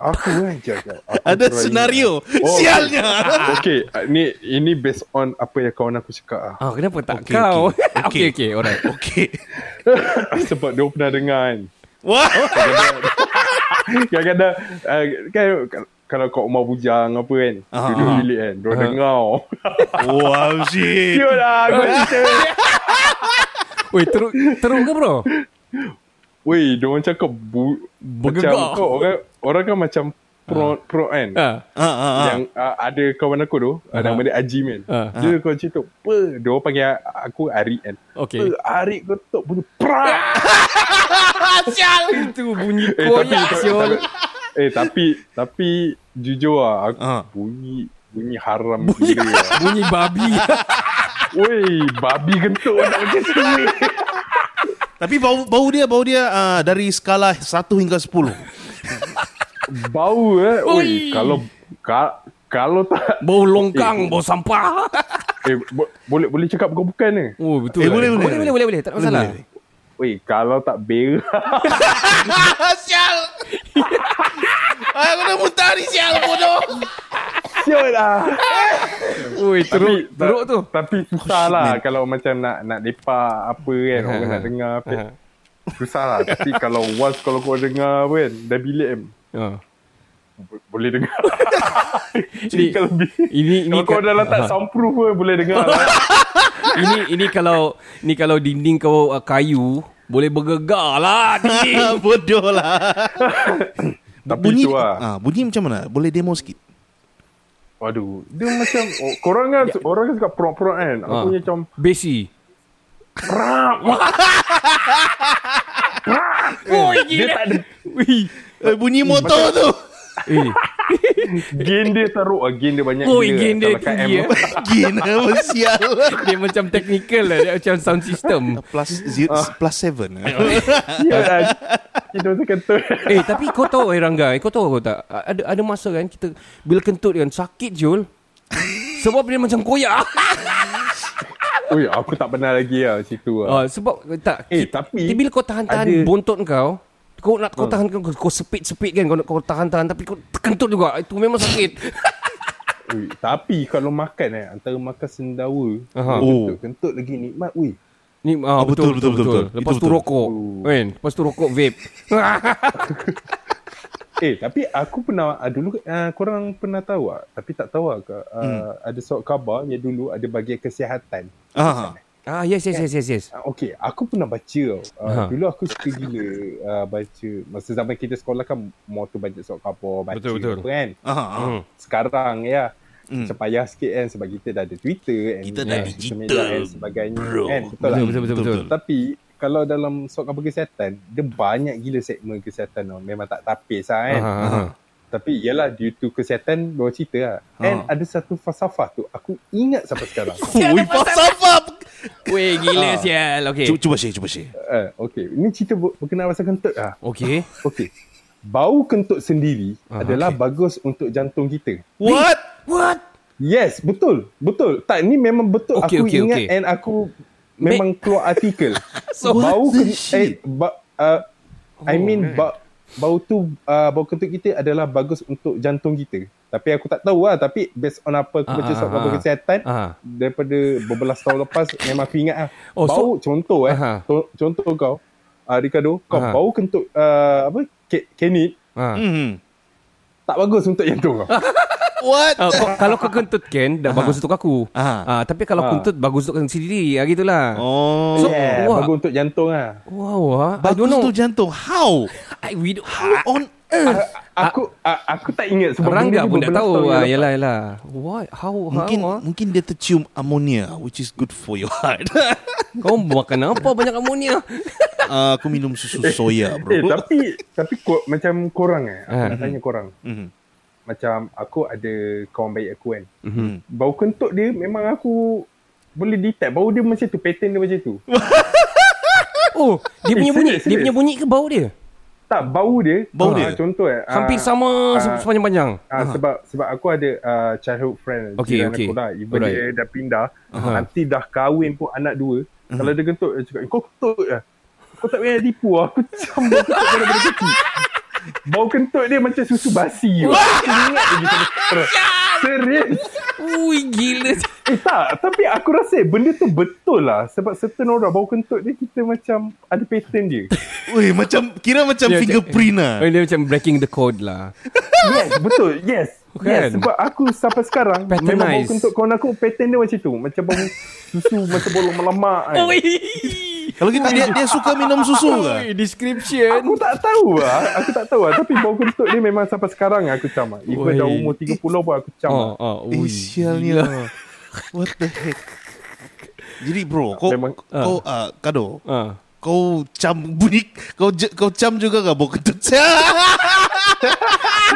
[SPEAKER 2] Aku kan. Aku
[SPEAKER 7] Ada
[SPEAKER 2] try-
[SPEAKER 7] senario.
[SPEAKER 2] Oh, [LAUGHS]
[SPEAKER 7] Sialnya.
[SPEAKER 2] Okay, uh, ni ini based on apa yang kawan aku cakap ah.
[SPEAKER 1] Ah, kenapa tak
[SPEAKER 7] Okay,
[SPEAKER 1] kau?
[SPEAKER 7] okay.
[SPEAKER 1] Okay, [LAUGHS] okay, okay, alright.
[SPEAKER 7] Okay. [LAUGHS]
[SPEAKER 2] Sebab dia pernah dengar kan.
[SPEAKER 7] Wah.
[SPEAKER 2] Kadang-kadang uh, kan kalau kau rumah bujang apa kan,
[SPEAKER 7] Ah,
[SPEAKER 2] duduk bilik kan, dia dengar.
[SPEAKER 7] Wow, shit.
[SPEAKER 2] Cute lah kau cerita.
[SPEAKER 1] Weh, teruk teruk ke bro?
[SPEAKER 2] Weh, dia orang cakap bu,
[SPEAKER 1] Bergegar.
[SPEAKER 2] macam kau orang orang kan macam pro pro kan.
[SPEAKER 1] Ah.
[SPEAKER 7] Ah, ah, ah.
[SPEAKER 2] Yang uh, ada kawan aku tu, uh nama dia Ajim kan.
[SPEAKER 1] Ah.
[SPEAKER 2] Dia kau cerita, apa? Dia orang panggil aku Arik kan.
[SPEAKER 1] Okay.
[SPEAKER 2] Apa? Arik ketuk bunyi prak. [LAUGHS]
[SPEAKER 1] Itu bunyi
[SPEAKER 2] Eh, tapi,
[SPEAKER 1] koyak siul.
[SPEAKER 2] eh tapi tapi jujur lah aku
[SPEAKER 7] Ah.
[SPEAKER 2] bunyi bunyi haram bunyi gila. [LAUGHS]
[SPEAKER 1] Bunyi babi.
[SPEAKER 2] Woi, babi kentut nak macam ni. [LAUGHS]
[SPEAKER 7] Tapi bau bau dia bau dia uh, dari skala 1 hingga 10.
[SPEAKER 2] Bau eh.
[SPEAKER 1] Oi.
[SPEAKER 2] Oi, kalau ka, kalau tak
[SPEAKER 1] Bau longkang, bau sampah.
[SPEAKER 2] eh bo, boleh boleh cakap bukan-bukan ni.
[SPEAKER 1] Oh, betul.
[SPEAKER 7] Eh,
[SPEAKER 1] lah.
[SPEAKER 7] boleh, boleh.
[SPEAKER 1] boleh, boleh, boleh, boleh. Tak ada masalah.
[SPEAKER 7] boleh.
[SPEAKER 2] Woi, kalau tak berak [LAUGHS]
[SPEAKER 7] sial. [LAUGHS] Aku dah muntah ni sial bodoh.
[SPEAKER 2] Siot lah. [LAUGHS]
[SPEAKER 1] Oi, teruk, teruk tu.
[SPEAKER 2] Tapi susah lah kalau macam nak nak lepak apa kan, orang nak dengar apa.
[SPEAKER 1] Ha.
[SPEAKER 2] Susah lah. Tapi [LAUGHS] kalau once kalau kau dengar apa kan, dah bilik kan,
[SPEAKER 1] Ha.
[SPEAKER 2] bo- boleh dengar. [LAUGHS]
[SPEAKER 1] Ini-
[SPEAKER 2] kalau
[SPEAKER 1] Ini ini
[SPEAKER 2] kalau kau
[SPEAKER 1] ka-
[SPEAKER 2] dah letak
[SPEAKER 1] Ha.
[SPEAKER 2] soundproof pun boleh dengar.
[SPEAKER 1] ini ini kalau ni kalau dinding kau uh, kayu boleh bergegar lah dinding.
[SPEAKER 7] bodoh lah.
[SPEAKER 2] Tapi
[SPEAKER 7] bunyi
[SPEAKER 2] tu lah.
[SPEAKER 7] ah, bunyi macam mana? Boleh demo sikit.
[SPEAKER 2] Waduh, dia macam oh, korang kan orang kan suka prok-prok kan. Aku
[SPEAKER 1] Ha.
[SPEAKER 2] punya macam
[SPEAKER 1] Besi.
[SPEAKER 2] rap. [LAUGHS]
[SPEAKER 1] Oi,
[SPEAKER 2] dia tak ada
[SPEAKER 1] Wih.
[SPEAKER 7] Eh, bunyi motor tu.
[SPEAKER 1] Eh, [LAUGHS]
[SPEAKER 2] gain dia teruk ah, gain dia banyak
[SPEAKER 1] Oi,
[SPEAKER 2] gila.
[SPEAKER 1] gain dia tinggi,
[SPEAKER 2] M,
[SPEAKER 1] eh. [LAUGHS]
[SPEAKER 7] Gina apa sial.
[SPEAKER 1] dia macam technical lah, dia macam sound system. [LAUGHS]
[SPEAKER 7] plus zero, plus seven.
[SPEAKER 2] Sial lah. Kita macam kentut.
[SPEAKER 1] Eh tapi kau tahu eh Rangga eh, Kau tahu kau tak Ada ada masa kan kita Bila kentut kan Sakit Jul Sebab dia macam koyak
[SPEAKER 2] Ui, aku tak pernah lagi lah macam tu lah.
[SPEAKER 1] uh, Sebab tak
[SPEAKER 2] Eh,
[SPEAKER 1] ki-
[SPEAKER 2] tapi
[SPEAKER 1] Bila kau tahan-tahan
[SPEAKER 2] ada-
[SPEAKER 1] bontot kau Kau nak kau tahan kau, kau sepit-sepit kan Kau, nak- kau tahan-tahan Tapi kau kentut juga Itu memang sakit [LAUGHS]
[SPEAKER 2] Ui, tapi kalau makan eh, antara makan sendawa,
[SPEAKER 1] Aha.
[SPEAKER 2] kentut, kentut lagi nikmat. Ui,
[SPEAKER 1] Ni ah,
[SPEAKER 7] Ah, betul, betul, betul, betul.
[SPEAKER 1] Lepas
[SPEAKER 7] Itu
[SPEAKER 1] tu
[SPEAKER 7] betul.
[SPEAKER 1] rokok
[SPEAKER 2] Oh.
[SPEAKER 1] Kan Lepas tu rokok vape [LAUGHS]
[SPEAKER 2] Eh tapi aku pernah uh, dulu uh, korang pernah tahu tak? Tapi tak tahu ke uh,
[SPEAKER 7] Hmm.
[SPEAKER 2] ada surat khabar yang dulu ada bagian kesihatan.
[SPEAKER 7] Ah.
[SPEAKER 1] Ah yes yes yes yes yes
[SPEAKER 2] Uh, okay, aku pernah baca tau. Uh,
[SPEAKER 1] Aha.
[SPEAKER 2] dulu aku suka gila uh, baca. Masa zaman kita sekolah kan more tu baca surat khabar, baca
[SPEAKER 1] Betul, betul.
[SPEAKER 2] apa kan.
[SPEAKER 7] Ah. ah.
[SPEAKER 1] hmm.
[SPEAKER 2] Sekarang ya
[SPEAKER 7] Hmm.
[SPEAKER 2] macam payah sikit kan sebab kita dah ada Twitter and
[SPEAKER 7] Kita dah digital,
[SPEAKER 2] media and sebagainya
[SPEAKER 7] bro.
[SPEAKER 2] kan. Betul, lah.
[SPEAKER 1] Betul betul betul, betul.
[SPEAKER 2] Tapi kalau dalam surat khabar kesihatan, dia banyak gila segmen kesihatan tau. Memang tak tapis lah kan.
[SPEAKER 1] Aha, aha.
[SPEAKER 2] Tapi ialah due to kesihatan Bawa cerita lah
[SPEAKER 7] Ha.
[SPEAKER 2] And ada satu falsafah tu Aku ingat sampai sekarang [LAUGHS]
[SPEAKER 7] Ui, falsafah.
[SPEAKER 1] Weh gila
[SPEAKER 2] Ah.
[SPEAKER 1] sial. Okay
[SPEAKER 7] Cuba, cuba share, cuba share.
[SPEAKER 2] uh, Okay Ini cerita ber- berkenaan pasal kentut lah
[SPEAKER 1] Okay
[SPEAKER 2] Okay Bau kentut sendiri
[SPEAKER 1] Ah,
[SPEAKER 2] Adalah
[SPEAKER 1] okay.
[SPEAKER 2] bagus untuk jantung kita.
[SPEAKER 7] What?
[SPEAKER 1] What?
[SPEAKER 2] Yes betul. Betul. Tak ni memang betul.
[SPEAKER 1] Okay,
[SPEAKER 2] Aku
[SPEAKER 1] okay,
[SPEAKER 2] ingat
[SPEAKER 1] okay.
[SPEAKER 2] And aku Memang keluar artikel. [LAUGHS]
[SPEAKER 1] So,
[SPEAKER 2] Bau
[SPEAKER 7] what the
[SPEAKER 2] ken-
[SPEAKER 7] shit?
[SPEAKER 2] eh, ba, uh, I
[SPEAKER 1] Oh,
[SPEAKER 2] mean ba, Bau tu uh, Bau kentut kita adalah bagus untuk jantung kita Tapi aku tak tahu lah Tapi based on apa Aku baca
[SPEAKER 1] ah, ah, ah.
[SPEAKER 2] kesihatan
[SPEAKER 1] Ah.
[SPEAKER 2] daripada beberapa tahun lepas [LAUGHS] memang aku ingat lah.
[SPEAKER 1] Oh,
[SPEAKER 2] bau
[SPEAKER 1] so-
[SPEAKER 2] contoh eh.
[SPEAKER 1] Aha.
[SPEAKER 2] To, contoh kau uh, Ricardo kau
[SPEAKER 1] Aha.
[SPEAKER 2] bau kentut uh, apa ke, kenit
[SPEAKER 1] ha.
[SPEAKER 7] Hmm.
[SPEAKER 2] tak bagus untuk jantung kau. [LAUGHS]
[SPEAKER 7] What?
[SPEAKER 1] Ah, kau- kalau kau kentut Ken dah bagus untuk aku.
[SPEAKER 7] Aha.
[SPEAKER 1] Ah, tapi kalau
[SPEAKER 2] Ah.
[SPEAKER 1] kentut bagus untuk sendiri. Ah gitulah.
[SPEAKER 7] Oh.
[SPEAKER 1] So-
[SPEAKER 2] yeah,
[SPEAKER 1] wah.
[SPEAKER 2] bagus untuk jantung.
[SPEAKER 1] Wow, ah. I
[SPEAKER 7] Bagus tu jantung. How? [LAUGHS]
[SPEAKER 1] I, we don't,
[SPEAKER 7] How on earth?
[SPEAKER 2] Aku uh, aku tak ingat sebab
[SPEAKER 1] Rangga
[SPEAKER 2] ni
[SPEAKER 1] pun tak tahu. Ah, yalah, yalah. What? How?
[SPEAKER 7] Mungkin
[SPEAKER 1] how?
[SPEAKER 7] mungkin dia tercium amonia which is good for your heart. [LAUGHS]
[SPEAKER 1] Kau makan apa banyak amonia?
[SPEAKER 7] uh, aku minum susu soya, bro.
[SPEAKER 2] Eh tapi tapi ko, macam korang eh. Aku
[SPEAKER 1] Ah.
[SPEAKER 2] nak tanya korang.
[SPEAKER 7] Mhm.
[SPEAKER 2] Macam aku ada kawan baik aku kan.
[SPEAKER 1] Mhm.
[SPEAKER 2] Bau kentut dia memang aku boleh detect bau dia macam tu, pattern dia macam tu. [LAUGHS]
[SPEAKER 1] Oh, dia
[SPEAKER 2] Eh,
[SPEAKER 1] punya bunyi,
[SPEAKER 2] serius,
[SPEAKER 1] dia punya bunyi ke bau dia?
[SPEAKER 2] Tak, bau dia.
[SPEAKER 7] Bau
[SPEAKER 2] ah,
[SPEAKER 7] dia?
[SPEAKER 2] Contoh eh.
[SPEAKER 1] Hampir sama
[SPEAKER 2] ah,
[SPEAKER 1] sepanjang-panjang.
[SPEAKER 2] Ah, sebab sebab aku ada uh, childhood friend
[SPEAKER 1] Okay, okay.
[SPEAKER 2] aku lah. Even
[SPEAKER 1] Alright.
[SPEAKER 2] dia dah pindah,
[SPEAKER 1] Aha.
[SPEAKER 2] nanti dah kahwin pun anak dua. Kalau dia kentut dia cakap, "Kau kentut lah." Kau tak payah tipu. Aku [LAUGHS] macam kentut daripada kecil. Bau kentut dia macam susu basi. Ingat lagi. Serius.
[SPEAKER 1] Ui, gila.
[SPEAKER 2] Eh tak, tapi aku rasa benda tu betul lah. Sebab certain orang bau kentut dia kita macam ada pattern dia. [LAUGHS]
[SPEAKER 7] Weh, macam kira macam
[SPEAKER 1] Dia-
[SPEAKER 7] fingerprint lah.
[SPEAKER 1] Oh, Dia macam breaking the code lah. [LAUGHS]
[SPEAKER 2] Yes, betul. Yes.
[SPEAKER 1] Bukan?
[SPEAKER 2] Yes, sebab aku sampai sekarang
[SPEAKER 1] Patternize.
[SPEAKER 2] memang bau kentut kawan aku pattern dia macam tu. Macam bau susu [LAUGHS] macam bau lemak kan.
[SPEAKER 7] Kalau gitu dia dia suka minum susu ke?
[SPEAKER 1] Description.
[SPEAKER 2] Aku tak tahu lah. Aku tak tahu lah. Tapi bau kentut dia memang sampai sekarang aku cam lah. Even dah umur 30 pun aku cam
[SPEAKER 1] Oh,
[SPEAKER 2] lah.
[SPEAKER 1] oh,
[SPEAKER 7] Eh, sialnya. What the heck? Jadi bro, kau
[SPEAKER 2] Memang-
[SPEAKER 7] kau uh, kado,
[SPEAKER 1] Ah.
[SPEAKER 7] Kau cam bunyi, kau je- kau cam juga gak bau kentut? [LAUGHS]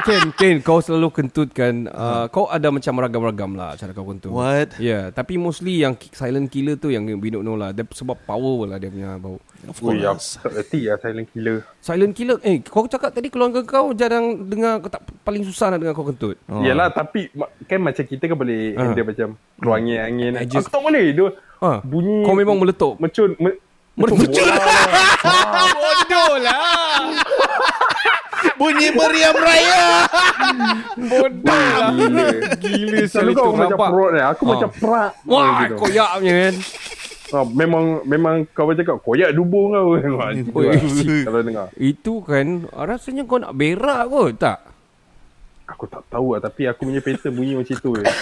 [SPEAKER 1] Ken, Ken, kau selalu kentutkan. Uh, kau ada macam ragam-ragam lah cara kau kentut.
[SPEAKER 7] What?
[SPEAKER 1] Ya, yeah, tapi mostly yang silent killer tu yang we don't know lah. Dia sebab power lah dia punya bau.
[SPEAKER 7] Of
[SPEAKER 2] Ui,
[SPEAKER 7] course.
[SPEAKER 2] tak reti lah silent killer.
[SPEAKER 1] Silent killer. Eh, kau cakap tadi keluarga kau jarang dengar kau tak paling susah nak dengar kau kentut.
[SPEAKER 7] Oh.
[SPEAKER 2] Yelah tapi kan macam kita kan boleh
[SPEAKER 1] Ah.
[SPEAKER 2] handle macam keluar angin-angin.
[SPEAKER 1] I just-
[SPEAKER 2] Aku tak boleh. Dia
[SPEAKER 1] Ah,
[SPEAKER 2] bunyi.
[SPEAKER 1] Kau memang meletup.
[SPEAKER 2] Mecun. Me,
[SPEAKER 1] Mecun.
[SPEAKER 2] Bodoh lah.
[SPEAKER 7] Bunyi meriam raya.
[SPEAKER 1] Bodoh lah.
[SPEAKER 2] Gila.
[SPEAKER 1] Gila
[SPEAKER 2] Selalu kau macam
[SPEAKER 1] nampak.
[SPEAKER 2] perut ni. Aku
[SPEAKER 1] Ah.
[SPEAKER 2] macam perak.
[SPEAKER 1] Wah,
[SPEAKER 2] gitu.
[SPEAKER 1] koyak punya kan.
[SPEAKER 2] Ah, memang memang kau cakap koyak dubung kau. [LAUGHS] Wah. Kalau dengar.
[SPEAKER 1] Itu kan rasanya kau nak berak kot tak?
[SPEAKER 2] Aku tak tahu lah. Tapi aku punya pattern bunyi macam tu. je. [LAUGHS]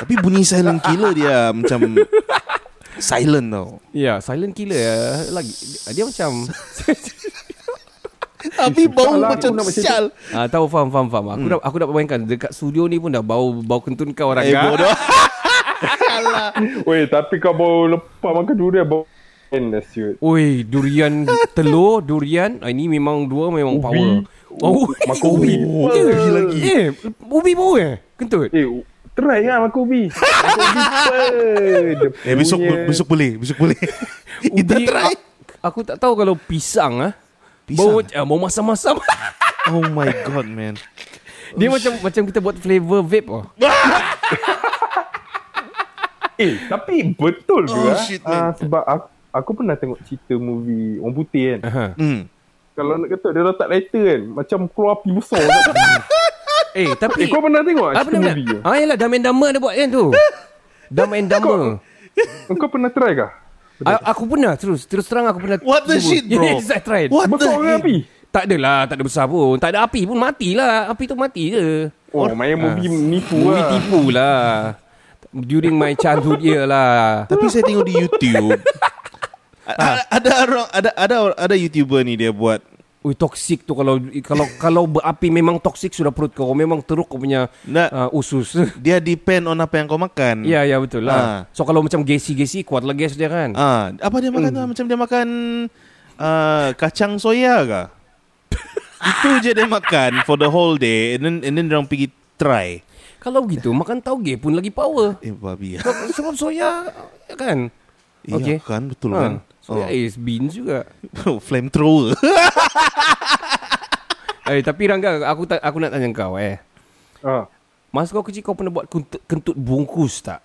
[SPEAKER 7] Tapi bunyi silent killer dia macam [LAUGHS] silent tau.
[SPEAKER 1] Ya, silent killer eh, lagi dia macam [LAUGHS]
[SPEAKER 7] Tapi bau
[SPEAKER 2] Salah,
[SPEAKER 7] macam sial.
[SPEAKER 1] ah tahu faham faham faham. Aku dah aku dah bayangkan dekat studio ni pun dah bau bau kentut kau orang
[SPEAKER 7] Eh bodoh. [LAUGHS]
[SPEAKER 2] Weh, tapi kau bau lepak makan durian. Bau it.
[SPEAKER 1] Oi, durian telur, durian. Ah, ini memang dua memang
[SPEAKER 2] Ubi.
[SPEAKER 1] power. Oh, [LAUGHS]
[SPEAKER 2] Makan ubi.
[SPEAKER 1] Eh, lagi. Eh, ubi bau eh? Kentut.
[SPEAKER 2] Eh, try lah makan ubi. Makan ubi. Dia [LAUGHS]
[SPEAKER 7] Eh besok
[SPEAKER 2] punya-
[SPEAKER 7] besok boleh, besok boleh. [LAUGHS] Kita
[SPEAKER 1] Ubi,
[SPEAKER 7] try.
[SPEAKER 1] a- aku tak tahu kalau pisang ah.
[SPEAKER 7] Pisang?
[SPEAKER 1] Bau ah, bau masam-masam. [LAUGHS]
[SPEAKER 7] Oh my god, man.
[SPEAKER 1] Dia macam macam kita buat flavor vape oh.
[SPEAKER 2] Eh, tapi betul ke?
[SPEAKER 7] Oh,
[SPEAKER 2] ah?
[SPEAKER 7] shit,
[SPEAKER 2] Ah,
[SPEAKER 7] man.
[SPEAKER 2] sebab aku, aku pernah tengok cerita movie Orang Putih kan.
[SPEAKER 1] Aha.
[SPEAKER 7] Hmm.
[SPEAKER 2] Kalau nak kata dia letak lighter kan. Macam keluar api besar.
[SPEAKER 1] Eh, tapi
[SPEAKER 2] eh, kau pernah tengok
[SPEAKER 1] Ah, benar
[SPEAKER 2] movie
[SPEAKER 1] benar. Ah, yalah Dumb and Dumber ada buat kan tu. [LAUGHS] Dumb and Dumber.
[SPEAKER 2] Kau pernah try kah?
[SPEAKER 1] A- aku pernah terus terus terang aku pernah.
[SPEAKER 7] What the
[SPEAKER 1] cuba.
[SPEAKER 7] shit, bro? [LAUGHS]
[SPEAKER 1] Yes, I tried.
[SPEAKER 7] What the
[SPEAKER 2] Besar ke
[SPEAKER 7] heck?
[SPEAKER 2] api?
[SPEAKER 1] Tak adalah, tak ada besar pun. Tak ada api pun matilah. Api tu mati je.
[SPEAKER 2] Oh, main movie nipu
[SPEAKER 1] Movie
[SPEAKER 2] lah.
[SPEAKER 1] tipu lah. During my childhood year lah.
[SPEAKER 7] Tapi saya tengok di YouTube. [LAUGHS] A- ada orang ada ada ada YouTuber ni dia buat
[SPEAKER 1] Ui, toxic tu kalau kalau kalau berapi memang toxic sudah perut kau. Memang teruk kau punya
[SPEAKER 7] Nak.
[SPEAKER 1] uh, usus. [LAUGHS]
[SPEAKER 7] dia depend on apa yang kau makan.
[SPEAKER 1] ya, ya betul lah.
[SPEAKER 7] Ah.
[SPEAKER 1] So kalau macam gesi-gesi kuat lah gas dia kan.
[SPEAKER 7] Ah, apa dia makan tu? Macam dia makan uh, kacang soya kah? [LAUGHS] Itu je dia makan for the whole day and then and then dia pergi try.
[SPEAKER 1] Kalau begitu makan tauge pun lagi power.
[SPEAKER 7] Eh babi.
[SPEAKER 1] Sebab, sebab soya kan.
[SPEAKER 7] Iya
[SPEAKER 1] Okay.
[SPEAKER 7] kan betul
[SPEAKER 1] Ha,
[SPEAKER 7] kan?
[SPEAKER 1] Soya is beans juga.
[SPEAKER 7] Oh. [LAUGHS] Flamethrower. [LAUGHS]
[SPEAKER 1] Eh tapi Rangga aku tak aku nak tanya kau eh.
[SPEAKER 2] Ah,
[SPEAKER 1] Masa kau kecil kau pernah buat kentut, kentut bungkus tak?